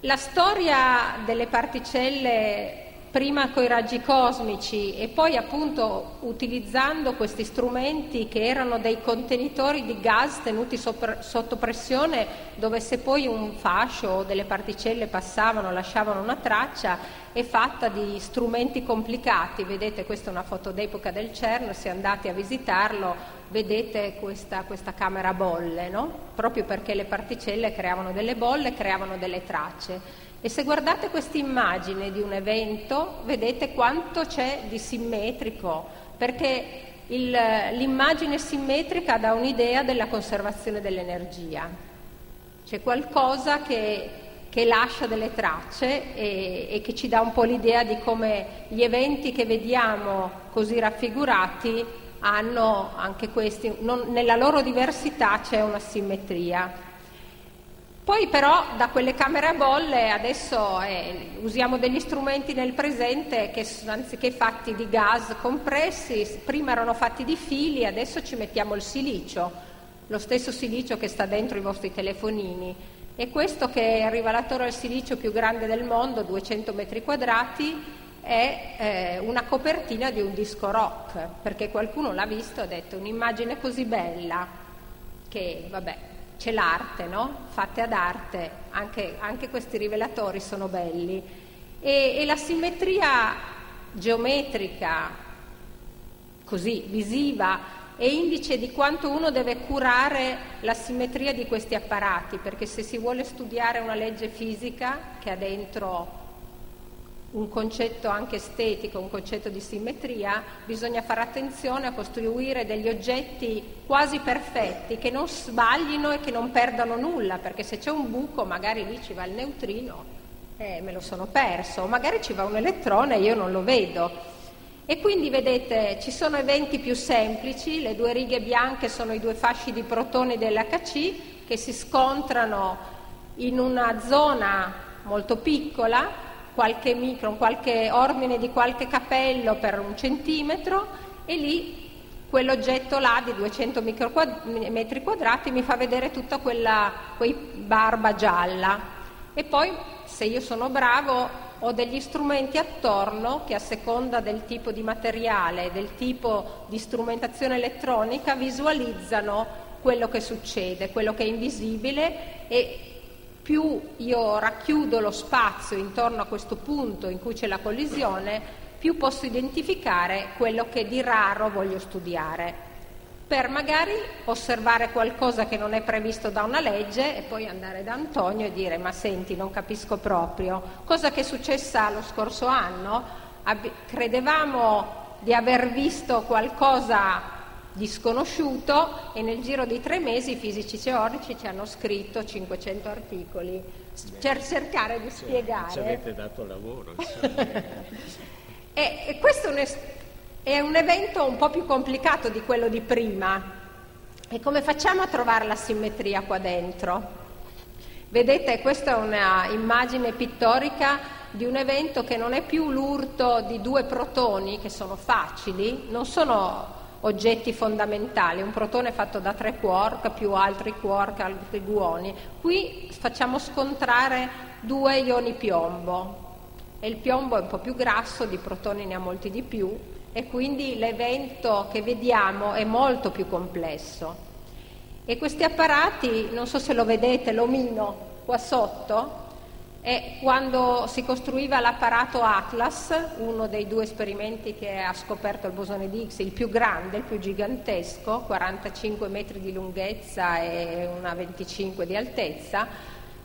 La storia delle particelle prima con i raggi cosmici e poi appunto utilizzando questi strumenti che erano dei contenitori di gas tenuti sopra, sotto pressione dove se poi un fascio o delle particelle passavano lasciavano una traccia è fatta di strumenti complicati, vedete questa è una foto d'epoca del CERN, se andate a visitarlo vedete questa, questa camera bolle, no? proprio perché le particelle creavano delle bolle, creavano delle tracce. E se guardate questa immagine di un evento, vedete quanto c'è di simmetrico, perché il, l'immagine simmetrica dà un'idea della conservazione dell'energia. C'è qualcosa che, che lascia delle tracce e, e, che ci dà un po' l'idea di come gli eventi che vediamo così raffigurati hanno anche questi, non, nella loro diversità c'è una simmetria. Poi però da quelle camere a bolle adesso eh, usiamo degli strumenti nel presente che anziché fatti di gas compressi, prima erano fatti di fili, adesso ci mettiamo il silicio, lo stesso silicio che sta dentro i vostri telefonini. E questo che è il rivelatore al silicio più grande del mondo, 200 metri quadrati, è eh, una copertina di un disco rock, perché qualcuno l'ha visto e ha detto un'immagine così bella che vabbè c'è l'arte, no? fatte ad arte, anche, anche questi rivelatori sono belli. E, e la simmetria geometrica, così visiva, è indice di quanto uno deve curare la simmetria di questi apparati, perché se si vuole studiare una legge fisica che ha dentro un concetto anche estetico, un concetto di simmetria, bisogna fare attenzione a costruire degli oggetti quasi perfetti che non sbaglino e che non perdano nulla, perché se c'è un buco magari lì ci va il neutrino e eh, me lo sono perso, o magari ci va un elettrone e io non lo vedo. E quindi vedete ci sono eventi più semplici, le due righe bianche sono i due fasci di protoni dell'HC che si scontrano in una zona molto piccola qualche micron, qualche ordine di qualche capello per un centimetro e lì quell'oggetto là di 200 metri quadrati mi fa vedere tutta quella barba gialla. E poi, se io sono bravo, ho degli strumenti attorno che a seconda del tipo di materiale, del tipo di strumentazione elettronica, visualizzano quello che succede, quello che è invisibile e più io racchiudo lo spazio intorno a questo punto in cui c'è la collisione, più posso identificare quello che di raro voglio studiare, per magari osservare qualcosa che non è previsto da una legge e poi andare da Antonio e dire ma senti non capisco proprio, cosa che è successa lo scorso anno, Ab- credevamo di aver visto qualcosa di sconosciuto e nel giro di tre mesi i fisici teorici ci hanno scritto 500 articoli per cercare di spiegare. Ci avete dato lavoro. (laughs) e, e, questo è un evento un po' più complicato di quello di prima. E come facciamo a trovare la simmetria qua dentro? Vedete, questa è un'immagine pittorica di un evento che non è più l'urto di due protoni che sono facili, non sono oggetti fondamentali, un protone fatto da tre quark più altri quark, altri gluoni. Qui facciamo scontrare due ioni piombo e il piombo è un po' più grasso, di protoni ne ha molti di più e quindi l'evento che vediamo è molto più complesso. E questi apparati, non so se lo vedete, l'omino qua sotto, è quando si costruiva l'apparato Atlas, uno dei due esperimenti che ha scoperto il bosone di Higgs, il più grande, il più gigantesco, 45 metri di lunghezza e una 25 di altezza,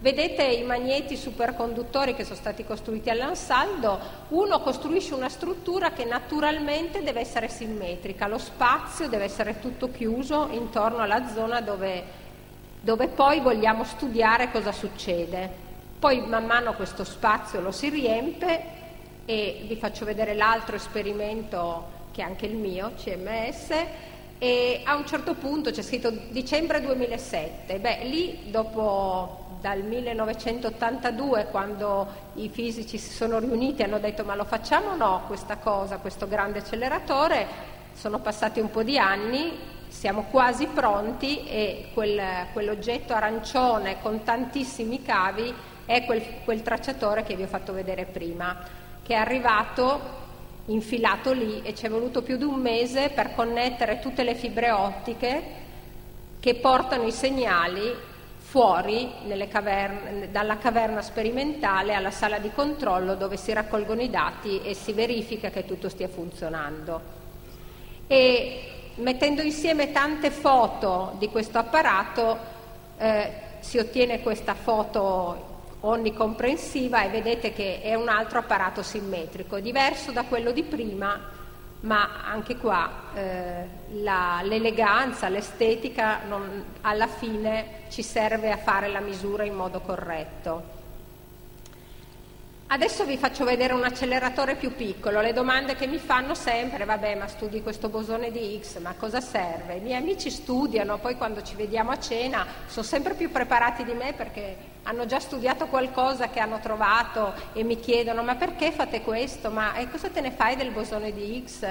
Vedete i magneti superconduttori che sono stati costruiti all'ansaldo, uno costruisce una struttura che naturalmente deve essere simmetrica, lo spazio deve essere tutto chiuso intorno alla zona dove, dove poi vogliamo studiare cosa succede. Poi man mano questo spazio lo si riempie e vi faccio vedere l'altro esperimento che è anche il mio, CMS, e a un certo punto c'è scritto dicembre 2007, beh lì dopo dal 1982 quando i fisici si sono riuniti e hanno detto ma lo facciamo o no questa cosa, questo grande acceleratore, sono passati un po' di anni, siamo quasi pronti e quel, quell'oggetto arancione con tantissimi cavi è quel, quel tracciatore che vi ho fatto vedere prima, che è arrivato infilato lì e ci è voluto più di un mese per connettere tutte le fibre ottiche che portano i segnali fuori caverne, dalla caverna sperimentale alla sala di controllo dove si raccolgono i dati e si verifica che tutto stia funzionando. E mettendo insieme tante foto di questo apparato eh, si ottiene questa foto onnicomprensiva e vedete che è un altro apparato simmetrico, diverso da quello di prima ma anche qua eh, la, l'eleganza, l'estetica non, alla fine ci serve a fare la misura in modo corretto. Adesso vi faccio vedere un acceleratore più piccolo, le domande che mi fanno sempre, vabbè ma studi questo bosone di X, ma cosa serve? I miei amici studiano, poi quando ci vediamo a cena sono sempre più preparati di me perché hanno già studiato qualcosa che hanno trovato e mi chiedono ma perché fate questo? Ma eh, cosa te ne fai del bosone di X?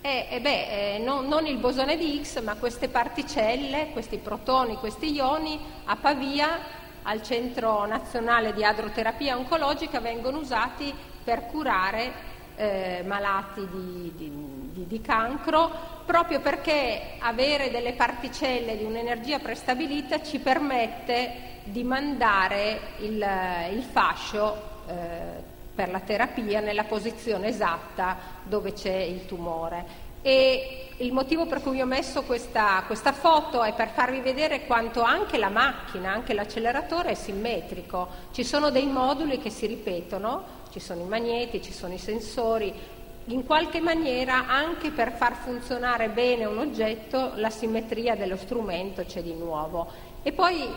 E, eh, beh, eh, no, non il bosone di X, ma queste particelle, questi protoni, questi ioni a Pavia al Centro Nazionale di Adroterapia Oncologica vengono usati per curare eh, malati di, di, di, cancro, proprio perché avere delle particelle di un'energia prestabilita ci permette di mandare il, il fascio eh, per la terapia nella posizione esatta dove c'è il tumore. E il motivo per cui ho messo questa, questa, foto è per farvi vedere quanto anche la macchina, anche l'acceleratore è simmetrico. Ci sono dei moduli che si ripetono, ci sono i magneti, ci sono i sensori. In qualche maniera, anche per far funzionare bene un oggetto, la simmetria dello strumento c'è di nuovo. E poi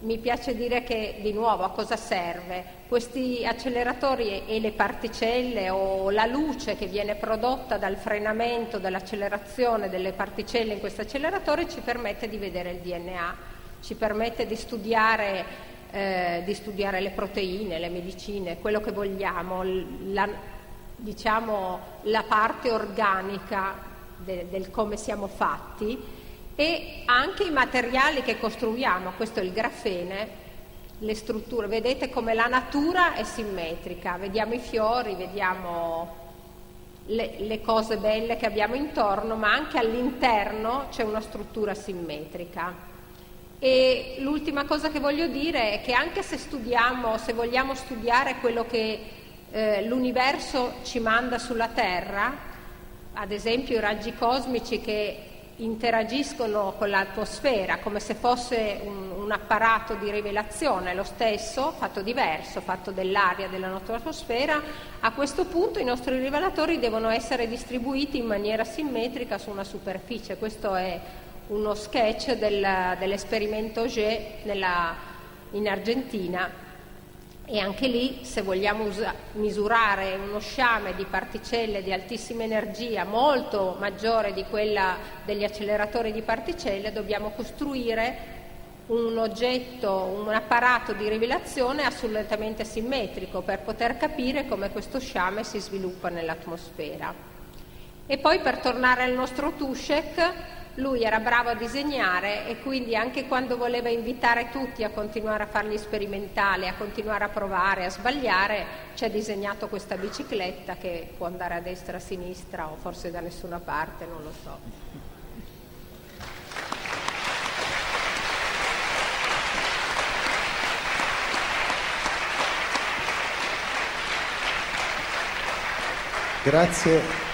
mi piace dire che di nuovo a cosa serve? Questi acceleratori e le particelle o la luce che viene prodotta dal frenamento, dall'accelerazione delle particelle in questo acceleratore ci permette di vedere il DNA, ci permette di studiare, eh, di studiare le proteine, le medicine, quello che vogliamo, la, diciamo, la parte organica de, del come siamo fatti e anche i materiali che costruiamo, questo è il grafene, le strutture, vedete come la natura è simmetrica, vediamo i fiori, vediamo le, le, cose belle che abbiamo intorno, ma anche all'interno c'è una struttura simmetrica. E l'ultima cosa che voglio dire è che anche se studiamo, se vogliamo studiare quello che eh, l'universo ci manda sulla Terra, ad esempio i raggi cosmici che interagiscono con l'atmosfera come se fosse un, un, apparato di rivelazione, lo stesso, fatto diverso, fatto dell'aria della nostra atmosfera, a questo punto i nostri rivelatori devono essere distribuiti in maniera simmetrica su una superficie. Questo è uno sketch del, dell'esperimento G in Argentina e anche lì se vogliamo usa- misurare uno sciame di particelle di altissima energia molto maggiore di quella degli acceleratori di particelle dobbiamo costruire un oggetto, un apparato di rivelazione assolutamente simmetrico per poter capire come questo sciame si sviluppa nell'atmosfera. E poi per tornare al nostro Tushek, lui era bravo a disegnare e quindi anche quando voleva invitare tutti a continuare a fare gli sperimentali, a continuare a provare, a sbagliare, ci ha disegnato questa bicicletta che può andare a destra, a sinistra o forse da nessuna parte, non lo so. Grazie.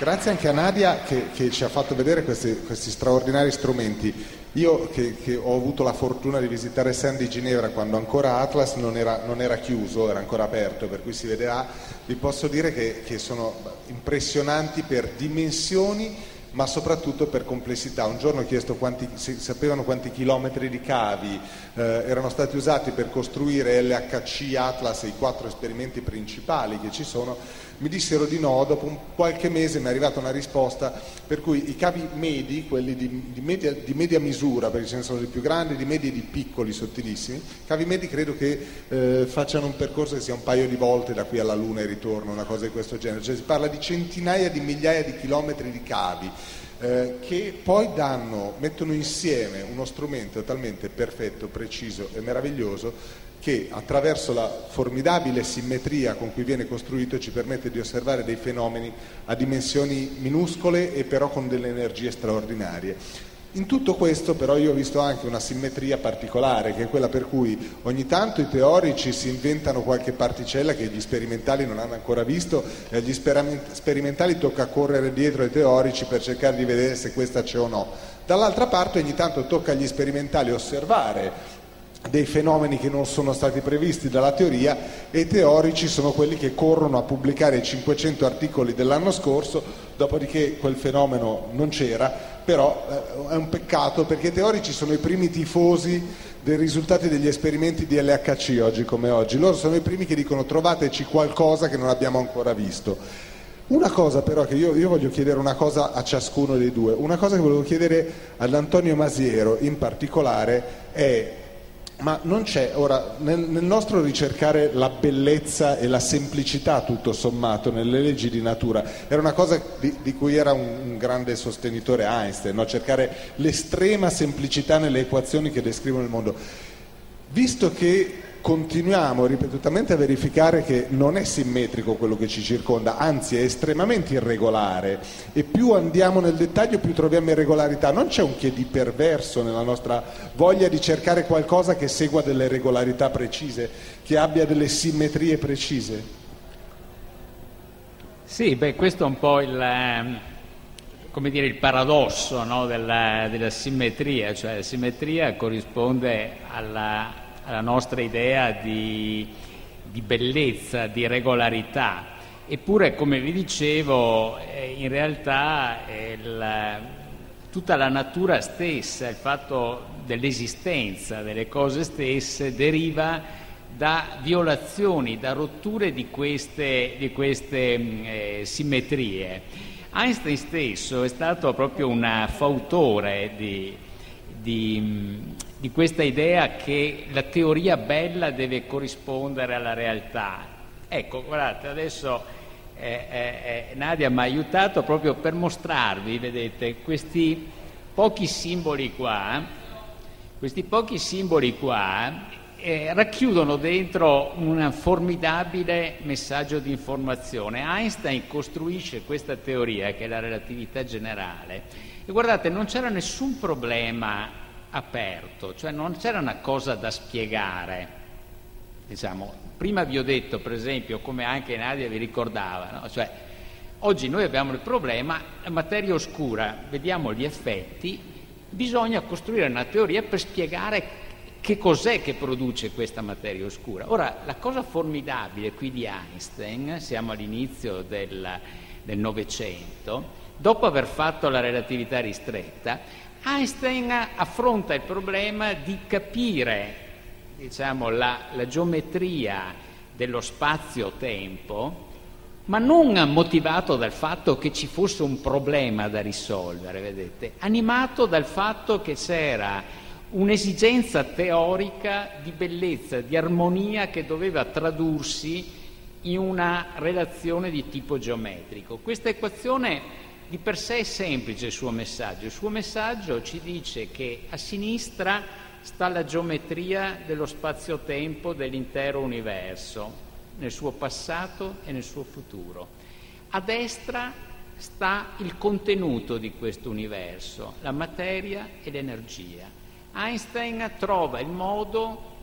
Grazie anche a Nadia che, che ci ha fatto vedere questi, questi straordinari strumenti. Io che, che, ho avuto la fortuna di visitare San di Ginevra quando ancora Atlas non era, non era, chiuso, era ancora aperto, per cui si vedrà, vi posso dire che, che sono impressionanti per dimensioni ma soprattutto per complessità. Un giorno ho chiesto quanti, se sapevano quanti chilometri di cavi eh, erano stati usati per costruire LHC Atlas e i quattro esperimenti principali che ci sono, mi dissero di no, dopo un qualche mese mi è arrivata una risposta per cui i cavi medi, quelli di, di, media, di media, misura, perché ce ne sono di più grandi, di medi e di piccoli, sottilissimi, i cavi medi credo che eh, facciano un percorso che sia un paio di volte da qui alla Luna e ritorno, una cosa di questo genere, cioè si parla di centinaia di migliaia di chilometri di cavi. Eh, che poi danno, mettono insieme uno strumento talmente perfetto, preciso e meraviglioso che attraverso la formidabile simmetria con cui viene costruito ci permette di osservare dei fenomeni a dimensioni minuscole e però con delle energie straordinarie. In tutto questo però io ho visto anche una simmetria particolare, che è quella per cui ogni tanto i teorici si inventano qualche particella che gli sperimentali non hanno ancora visto e agli sperimentali tocca correre dietro ai teorici per cercare di vedere se questa c'è o no. Dall'altra parte ogni tanto tocca agli sperimentali osservare dei fenomeni che non sono stati previsti dalla teoria e teorici sono quelli che corrono a pubblicare i 500 articoli dell'anno scorso, dopodiché quel fenomeno non c'era, però eh, è un peccato perché i teorici sono i primi tifosi dei risultati degli esperimenti di LHC oggi come oggi, loro sono i primi che dicono trovateci qualcosa che non abbiamo ancora visto. Una cosa però che io, io, voglio chiedere una cosa a ciascuno dei due, una cosa che volevo chiedere all'Antonio Masiero in particolare è ma non c'è, ora, nel, nel, nostro ricercare la bellezza e la semplicità tutto sommato nelle leggi di natura, era una cosa di, di cui era un, un, grande sostenitore Einstein, no? cercare l'estrema semplicità nelle equazioni che descrivono il mondo. Visto che continuiamo ripetutamente a verificare che non è simmetrico quello che ci circonda, anzi è estremamente irregolare e più andiamo nel dettaglio più troviamo irregolarità. Non c'è un che di perverso nella nostra voglia di cercare qualcosa che segua delle regolarità precise, che abbia delle simmetrie precise? Sì, beh, questo è un po' il, ehm, dire, il paradosso no, della, della simmetria, cioè la simmetria corrisponde alla alla nostra idea di, di bellezza, di regolarità. Eppure, come vi dicevo, eh, in realtà eh, la, tutta la natura stessa, il fatto dell'esistenza delle cose stesse deriva da violazioni, da rotture di queste, di queste mm, eh, simmetrie. Einstein stesso è stato proprio un fautore di, di, di questa idea che la teoria bella deve corrispondere alla realtà. Ecco, guardate, adesso eh, eh, eh Nadia mi ha aiutato proprio per mostrarvi, vedete, questi pochi simboli qua, questi pochi simboli qua eh, racchiudono dentro un formidabile messaggio di informazione. Einstein costruisce questa teoria, che è la relatività generale, e guardate, non c'era nessun problema aperto, cioè non c'era una cosa da spiegare. Diciamo, prima vi ho detto, per esempio, come anche Nadia vi ricordava, no? cioè, oggi noi abbiamo il problema materia oscura, vediamo gli effetti, bisogna costruire una teoria per spiegare che cos'è che produce questa materia oscura. Ora, la cosa formidabile qui di Einstein, siamo all'inizio del Novecento, dopo aver fatto la relatività ristretta, Einstein affronta il problema di capire diciamo, la, la geometria dello spazio-tempo, ma non motivato dal fatto che ci fosse un problema da risolvere, vedete, animato dal fatto che c'era un'esigenza teorica di bellezza, di armonia che doveva tradursi in una relazione di tipo geometrico. Questa equazione di per sé è semplice il suo messaggio. Il suo messaggio ci dice che a sinistra sta la geometria dello spazio-tempo dell'intero universo, nel suo passato e nel suo futuro. A destra sta il contenuto di questo universo, la materia e l'energia. Einstein trova il modo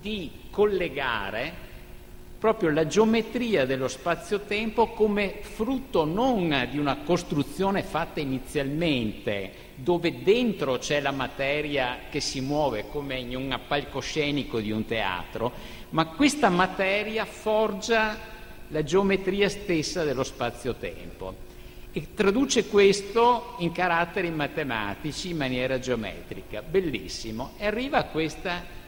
di collegare proprio la geometria dello spazio-tempo come frutto non di una costruzione fatta inizialmente, dove dentro c'è la materia che si muove come in un palcoscenico di un teatro, ma questa materia forgia la geometria stessa dello spazio-tempo e traduce questo in caratteri matematici in maniera geometrica. Bellissimo. E arriva a questa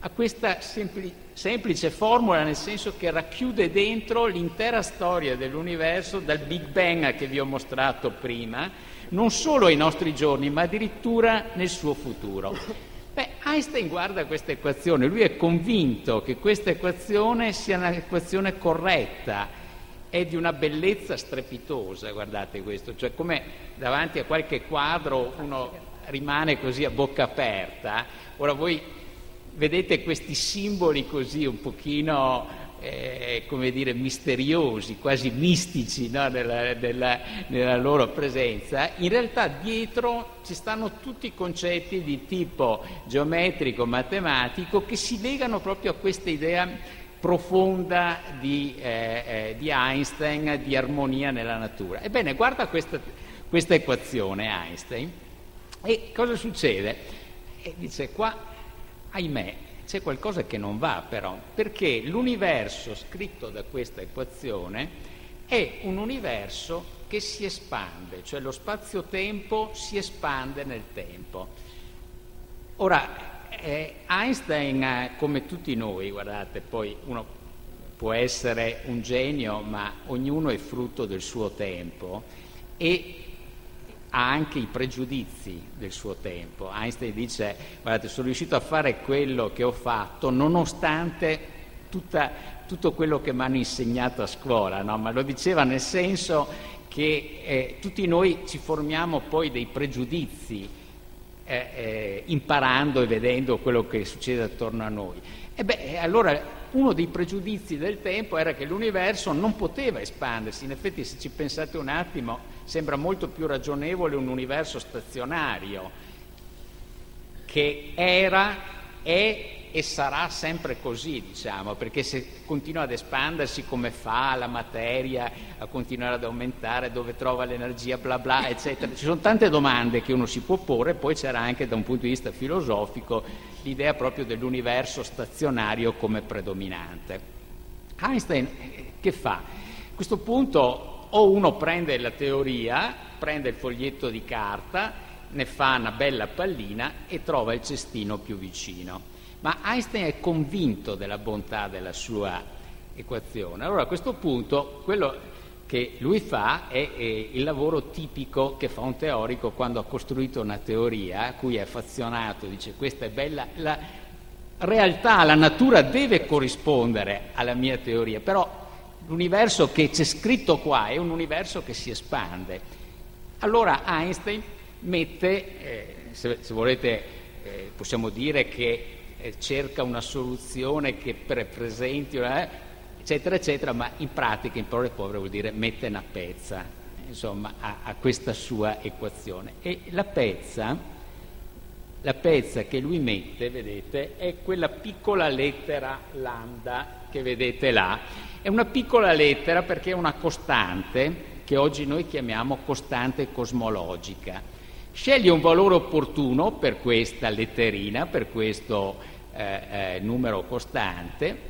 a questa sempli- semplice formula, nel senso che racchiude dentro l'intera storia dell'universo dal Big Bang che vi ho mostrato prima, non solo ai nostri giorni, ma addirittura nel suo futuro. Beh, Einstein guarda questa equazione, lui è convinto che questa equazione sia un'equazione corretta, è di una bellezza strepitosa, guardate questo, cioè come davanti a qualche quadro uno rimane così a bocca aperta. Ora voi vedete questi simboli così un pochino, eh, come dire, misteriosi, quasi mistici no? nella, nella, nella, loro presenza, in realtà dietro ci stanno tutti i concetti di tipo geometrico, matematico, che si legano proprio a questa idea profonda di, eh, eh, di Einstein di armonia nella natura. Ebbene, guarda questa, questa equazione Einstein e cosa succede? E dice qua Ahimè, c'è qualcosa che non va però, perché l'universo scritto da questa equazione è un universo che si espande, cioè lo spazio-tempo si espande nel tempo. Ora, eh, Einstein, come tutti noi, guardate, poi uno può essere un genio, ma ognuno è frutto del suo tempo e ha anche i pregiudizi del suo tempo. Einstein dice, guardate, sono riuscito a fare quello che ho fatto nonostante tutta, tutto quello che mi hanno insegnato a scuola, no? ma lo diceva nel senso che eh, tutti noi ci formiamo poi dei pregiudizi eh, eh, imparando e vedendo quello che succede attorno a noi. E beh, allora uno dei pregiudizi del tempo era che l'universo non poteva espandersi, in effetti se ci pensate un attimo sembra molto più ragionevole un universo stazionario che era, è e sarà sempre così, diciamo, perché se continua ad espandersi come fa la materia a continuare ad aumentare, dove trova l'energia, bla bla, eccetera. Ci sono tante domande che uno si può porre, poi c'era anche da un punto di vista filosofico l'idea proprio dell'universo stazionario come predominante. Einstein eh, che fa? A questo punto o uno prende la teoria, prende il foglietto di carta, ne fa una bella pallina e trova il cestino più vicino. Ma Einstein è convinto della bontà della sua equazione. Allora a questo punto quello che lui fa è, è, il lavoro tipico che fa un teorico quando ha costruito una teoria a cui è affazionato, dice questa è bella, la realtà, la natura deve corrispondere alla mia teoria, però l'universo che c'è scritto qua è un universo che si espande. Allora Einstein mette, eh, se, se, volete eh, possiamo dire che eh, cerca una soluzione che presenti una eccetera, eccetera, ma in pratica, in parole povere, vuol dire mette una pezza, insomma, a, a questa sua equazione. E la pezza, la pezza che lui mette, vedete, è quella piccola lettera lambda che vedete là. È una piccola lettera perché è una costante che oggi noi chiamiamo costante cosmologica. Sceglie un valore opportuno per questa letterina, per questo eh, eh, numero costante,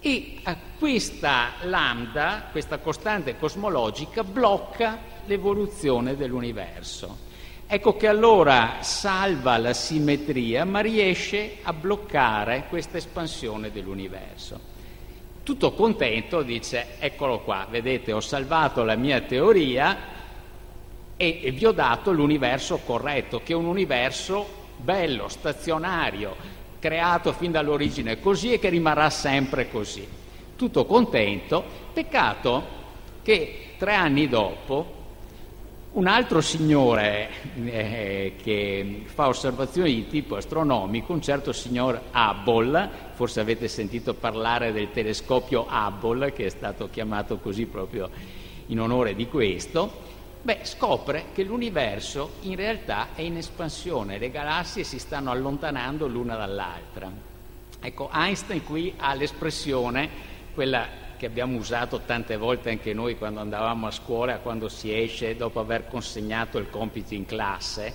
e questa lambda, questa costante cosmologica, blocca l'evoluzione dell'universo. Ecco che allora salva la simmetria, ma riesce a bloccare questa espansione dell'universo. Tutto contento dice, eccolo qua, vedete, ho salvato la mia teoria e, vi ho dato l'universo corretto, che è un universo bello, stazionario, creato fin dall'origine così e che rimarrà sempre così. Tutto contento, peccato che tre anni dopo Un altro signore eh, che fa osservazioni di tipo astronomico, un certo signor Hubble, forse avete sentito parlare del telescopio Hubble, che è stato chiamato così proprio in onore di questo, beh, scopre che l'universo in realtà è in espansione, le galassie si stanno allontanando l'una dall'altra. Ecco, Einstein qui ha l'espressione, quella che abbiamo usato tante volte anche noi quando andavamo a scuola, quando si esce dopo aver consegnato il compito in classe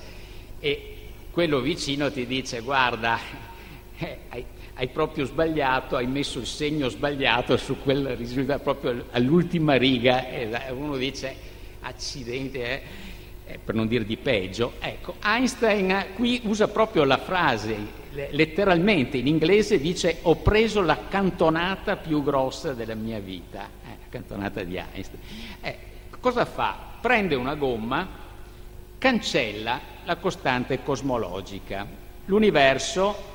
e quello vicino ti dice guarda, (laughs) eh, hai, hai, proprio sbagliato, hai messo il segno sbagliato su quel risultato proprio all'ultima riga. E uno dice accidenti, eh, eh, per non dire di peggio. Ecco, Einstein qui usa proprio la frase letteralmente in inglese dice ho preso la cantonata più grossa della mia vita, eh, la cantonata di Einstein. Eh, cosa fa? Prende una gomma, cancella la costante cosmologica. L'universo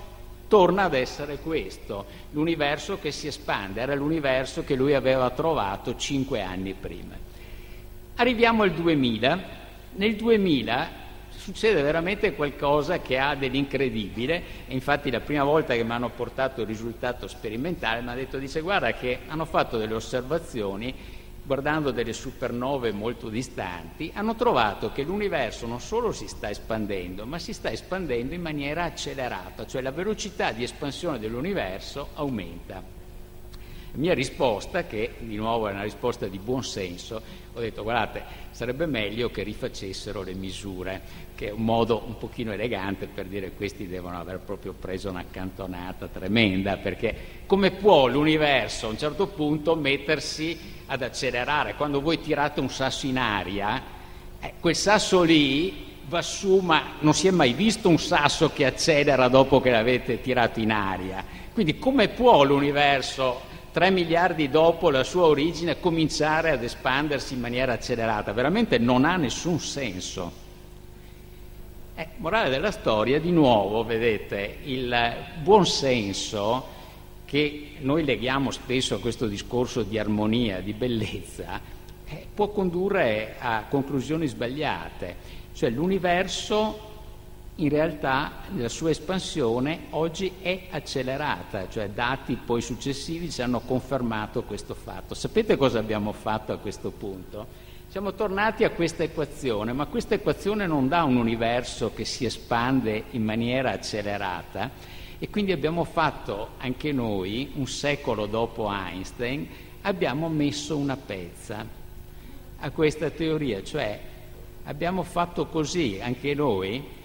torna ad essere questo, l'universo che si espande, era l'universo che lui aveva trovato cinque anni prima. Arriviamo al 2000. Nel 2000 succede veramente qualcosa che ha dell'incredibile infatti la prima volta che mi hanno portato il risultato sperimentale mi ha detto, dice guarda che hanno fatto delle osservazioni guardando delle supernove molto distanti, hanno trovato che l'universo non solo si sta espandendo, ma si sta espandendo in maniera accelerata, cioè la velocità di espansione dell'universo aumenta. Mia risposta, che di nuovo è una risposta di buon senso, ho detto guardate, sarebbe meglio che rifacessero le misure, che è un modo un pochino elegante per dire questi devono aver proprio preso una cantonata tremenda, perché come può l'universo a un certo punto mettersi ad accelerare? Quando voi tirate un sasso in aria, eh, quel sasso lì va su, ma non si è mai visto un sasso che accelera dopo che l'avete tirato in aria. Quindi come può l'universo 3 miliardi dopo la sua origine cominciare ad espandersi in maniera accelerata. Veramente non ha nessun senso. Eh, morale della storia, di nuovo, vedete, il buon senso che noi leghiamo spesso a questo discorso di armonia, di bellezza, eh, può condurre a conclusioni sbagliate. Cioè l'universo in realtà nella sua espansione oggi è accelerata, cioè dati poi successivi ci hanno confermato questo fatto. Sapete cosa abbiamo fatto a questo punto? Siamo tornati a questa equazione, ma questa equazione non dà un universo che si espande in maniera accelerata e quindi abbiamo fatto anche noi, un secolo dopo Einstein, abbiamo messo una pezza a questa teoria, cioè abbiamo fatto così anche noi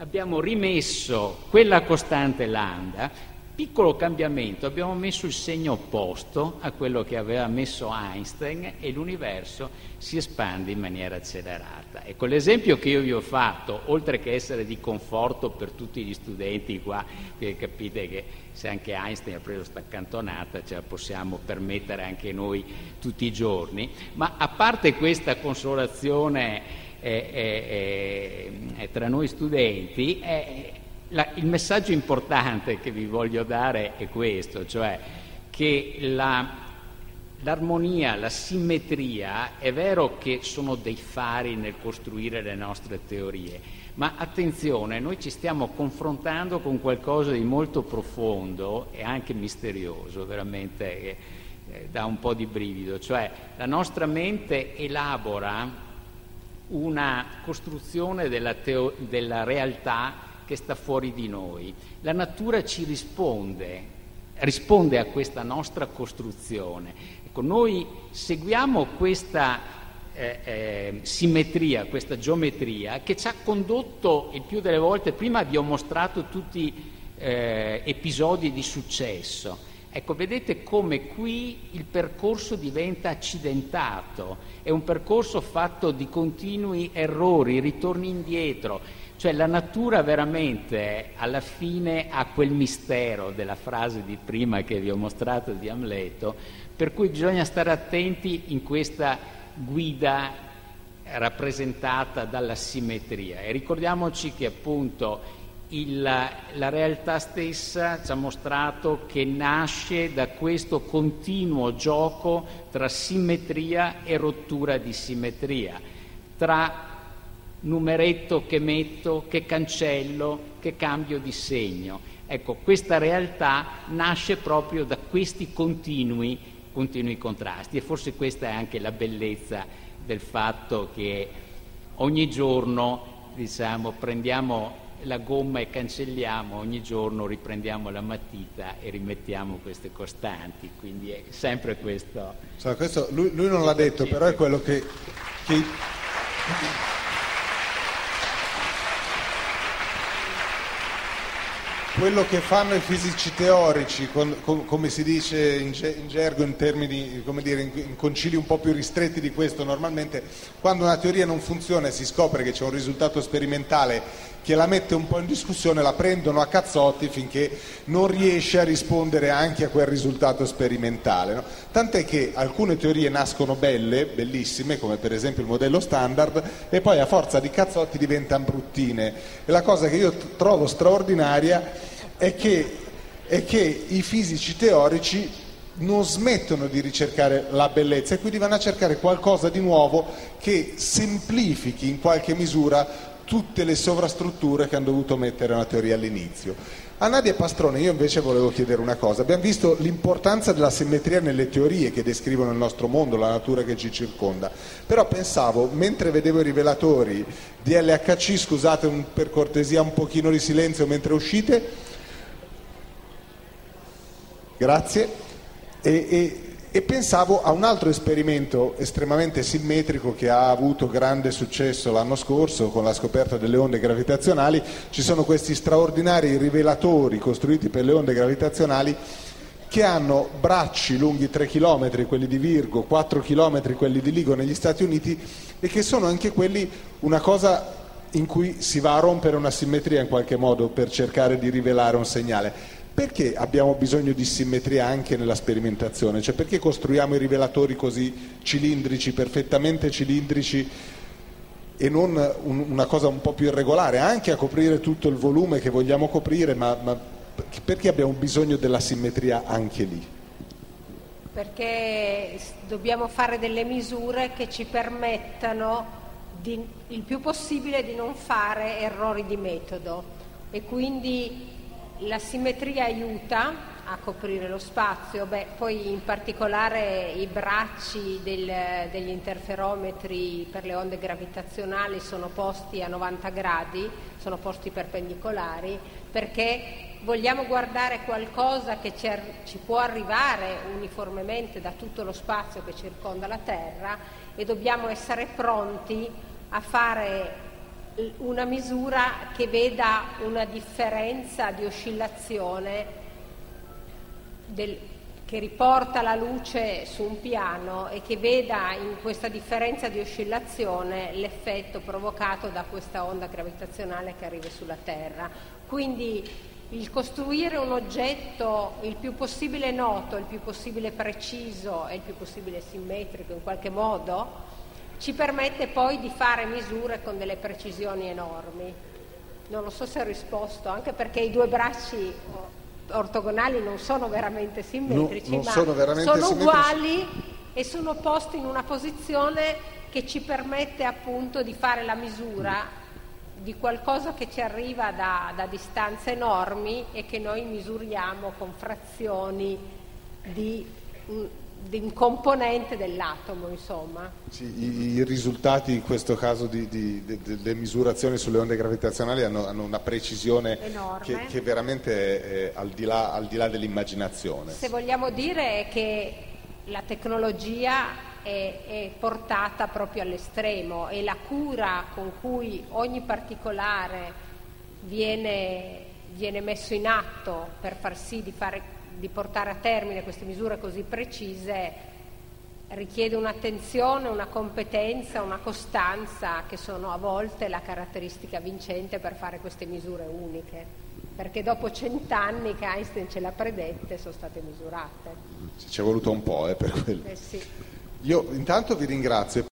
abbiamo rimesso quella costante lambda, piccolo cambiamento, abbiamo messo il segno opposto a quello che aveva messo Einstein e l'universo si espande in maniera accelerata. Ecco, l'esempio che io vi ho fatto, oltre che essere di conforto per tutti gli studenti qua, che capite che se anche Einstein ha preso sta cantonata ce la possiamo permettere anche noi tutti i giorni, ma a parte questa consolazione eh, eh, tra noi studenti, la, il messaggio importante che vi voglio dare è questo, cioè che la, l'armonia, la simmetria, è vero che sono dei fari nel costruire le nostre teorie, ma attenzione, noi ci stiamo confrontando con qualcosa di molto profondo e anche misterioso, veramente eh, dà un po' di brivido, cioè la nostra mente elabora una costruzione della, teo- della realtà che sta fuori di noi. La natura ci risponde, risponde a questa nostra costruzione. Ecco, noi seguiamo questa eh, eh, simmetria, questa geometria che ci ha condotto il più delle volte, prima vi ho mostrato tutti eh, episodi di successo, Ecco, vedete come qui il percorso diventa accidentato, è un percorso fatto di continui errori, ritorni indietro, cioè la natura veramente alla fine ha quel mistero della frase di prima che vi ho mostrato di Amleto, per cui bisogna stare attenti in questa guida rappresentata dalla simmetria. E ricordiamoci che appunto il, la realtà stessa ci ha mostrato che nasce da questo continuo gioco tra simmetria e rottura di simmetria, tra numeretto che metto, che cancello, che cambio di segno. Ecco, questa realtà nasce proprio da questi continui, continui contrasti e forse questa è anche la bellezza del fatto che ogni giorno diciamo, prendiamo la gomma e cancelliamo, ogni giorno riprendiamo la matita e rimettiamo queste costanti, quindi è sempre questo. Cioè, questo lui, lui, non l'ha detto, però è quello che... che... quello che fanno i fisici teorici, con, con, come si dice in, in, gergo in termini, dire, in, in, concili un po' più ristretti di questo, normalmente quando una teoria non funziona e si scopre che c'è un risultato sperimentale che la mette un po' in discussione, la prendono a cazzotti finché non riesce a rispondere anche a quel risultato sperimentale. No? Tant'è che alcune teorie nascono belle, bellissime, come per esempio il modello standard, e poi a forza di cazzotti diventano bruttine. E la cosa che io trovo straordinaria è che, è che i fisici teorici non smettono di ricercare la bellezza e quindi vanno a cercare qualcosa di nuovo che semplifichi in qualche misura tutte le sovrastrutture che hanno dovuto mettere una teoria all'inizio. A Nadia Pastrone io invece volevo chiedere una cosa. Abbiamo visto l'importanza della simmetria nelle teorie che descrivono il nostro mondo, la natura che ci circonda. Però pensavo, mentre vedevo i rivelatori di LHC, scusate un, per cortesia un pochino di silenzio mentre uscite, Grazie. E, e, e, pensavo a un altro esperimento estremamente simmetrico che ha avuto grande successo l'anno scorso con la scoperta delle onde gravitazionali. Ci sono questi straordinari rivelatori costruiti per le onde gravitazionali che hanno bracci lunghi 3 km, quelli di Virgo, 4 km, quelli di Ligo negli Stati Uniti e che sono anche quelli una cosa in cui si va a rompere una simmetria in qualche modo per cercare di rivelare un segnale. Perché abbiamo bisogno di simmetria anche nella sperimentazione? Cioè perché costruiamo i rivelatori così cilindrici, perfettamente cilindrici e non un, una cosa un po' più irregolare, anche a coprire tutto il volume che vogliamo coprire, ma, ma perché abbiamo bisogno della simmetria anche lì? Perché dobbiamo fare delle misure che ci permettano di, il più possibile di non fare errori di metodo e quindi la simmetria aiuta a coprire lo spazio, Beh, poi in particolare i bracci del, degli interferometri per le onde gravitazionali sono posti a 90 gradi, sono posti perpendicolari, perché vogliamo guardare qualcosa che ci, ci può arrivare uniformemente da tutto lo spazio che circonda la Terra e dobbiamo essere pronti a fare una misura che veda una differenza di oscillazione del, che riporta la luce su un piano e che veda in questa differenza di oscillazione l'effetto provocato da questa onda gravitazionale che arriva sulla Terra. Quindi il costruire un oggetto il più possibile noto, il più possibile preciso e il più possibile simmetrico in qualche modo ci permette poi di fare misure con delle precisioni enormi. Non lo so se ho risposto, anche perché i due bracci ortogonali non sono veramente simmetrici, no, ma sono, veramente sono simmetrici. uguali e sono posti in una posizione che ci permette appunto di fare la misura di qualcosa che ci arriva da, da distanze enormi e che noi misuriamo con frazioni di di un componente dell'atomo, insomma. Sì, i, i, risultati in questo caso delle misurazioni sulle onde gravitazionali hanno, hanno una precisione che, che, veramente è, è al, di là, al, di là, dell'immaginazione. Se vogliamo dire che la tecnologia è, è portata proprio all'estremo e la cura con cui ogni particolare viene, viene messo in atto per far sì di fare di portare a termine queste misure così precise richiede un'attenzione, una competenza, una costanza che sono a volte la caratteristica vincente per fare queste misure uniche, perché dopo cent'anni che Einstein ce l'ha predette sono state misurate. Ci è voluto un po' eh, per quello. Eh sì. Io intanto vi ringrazio.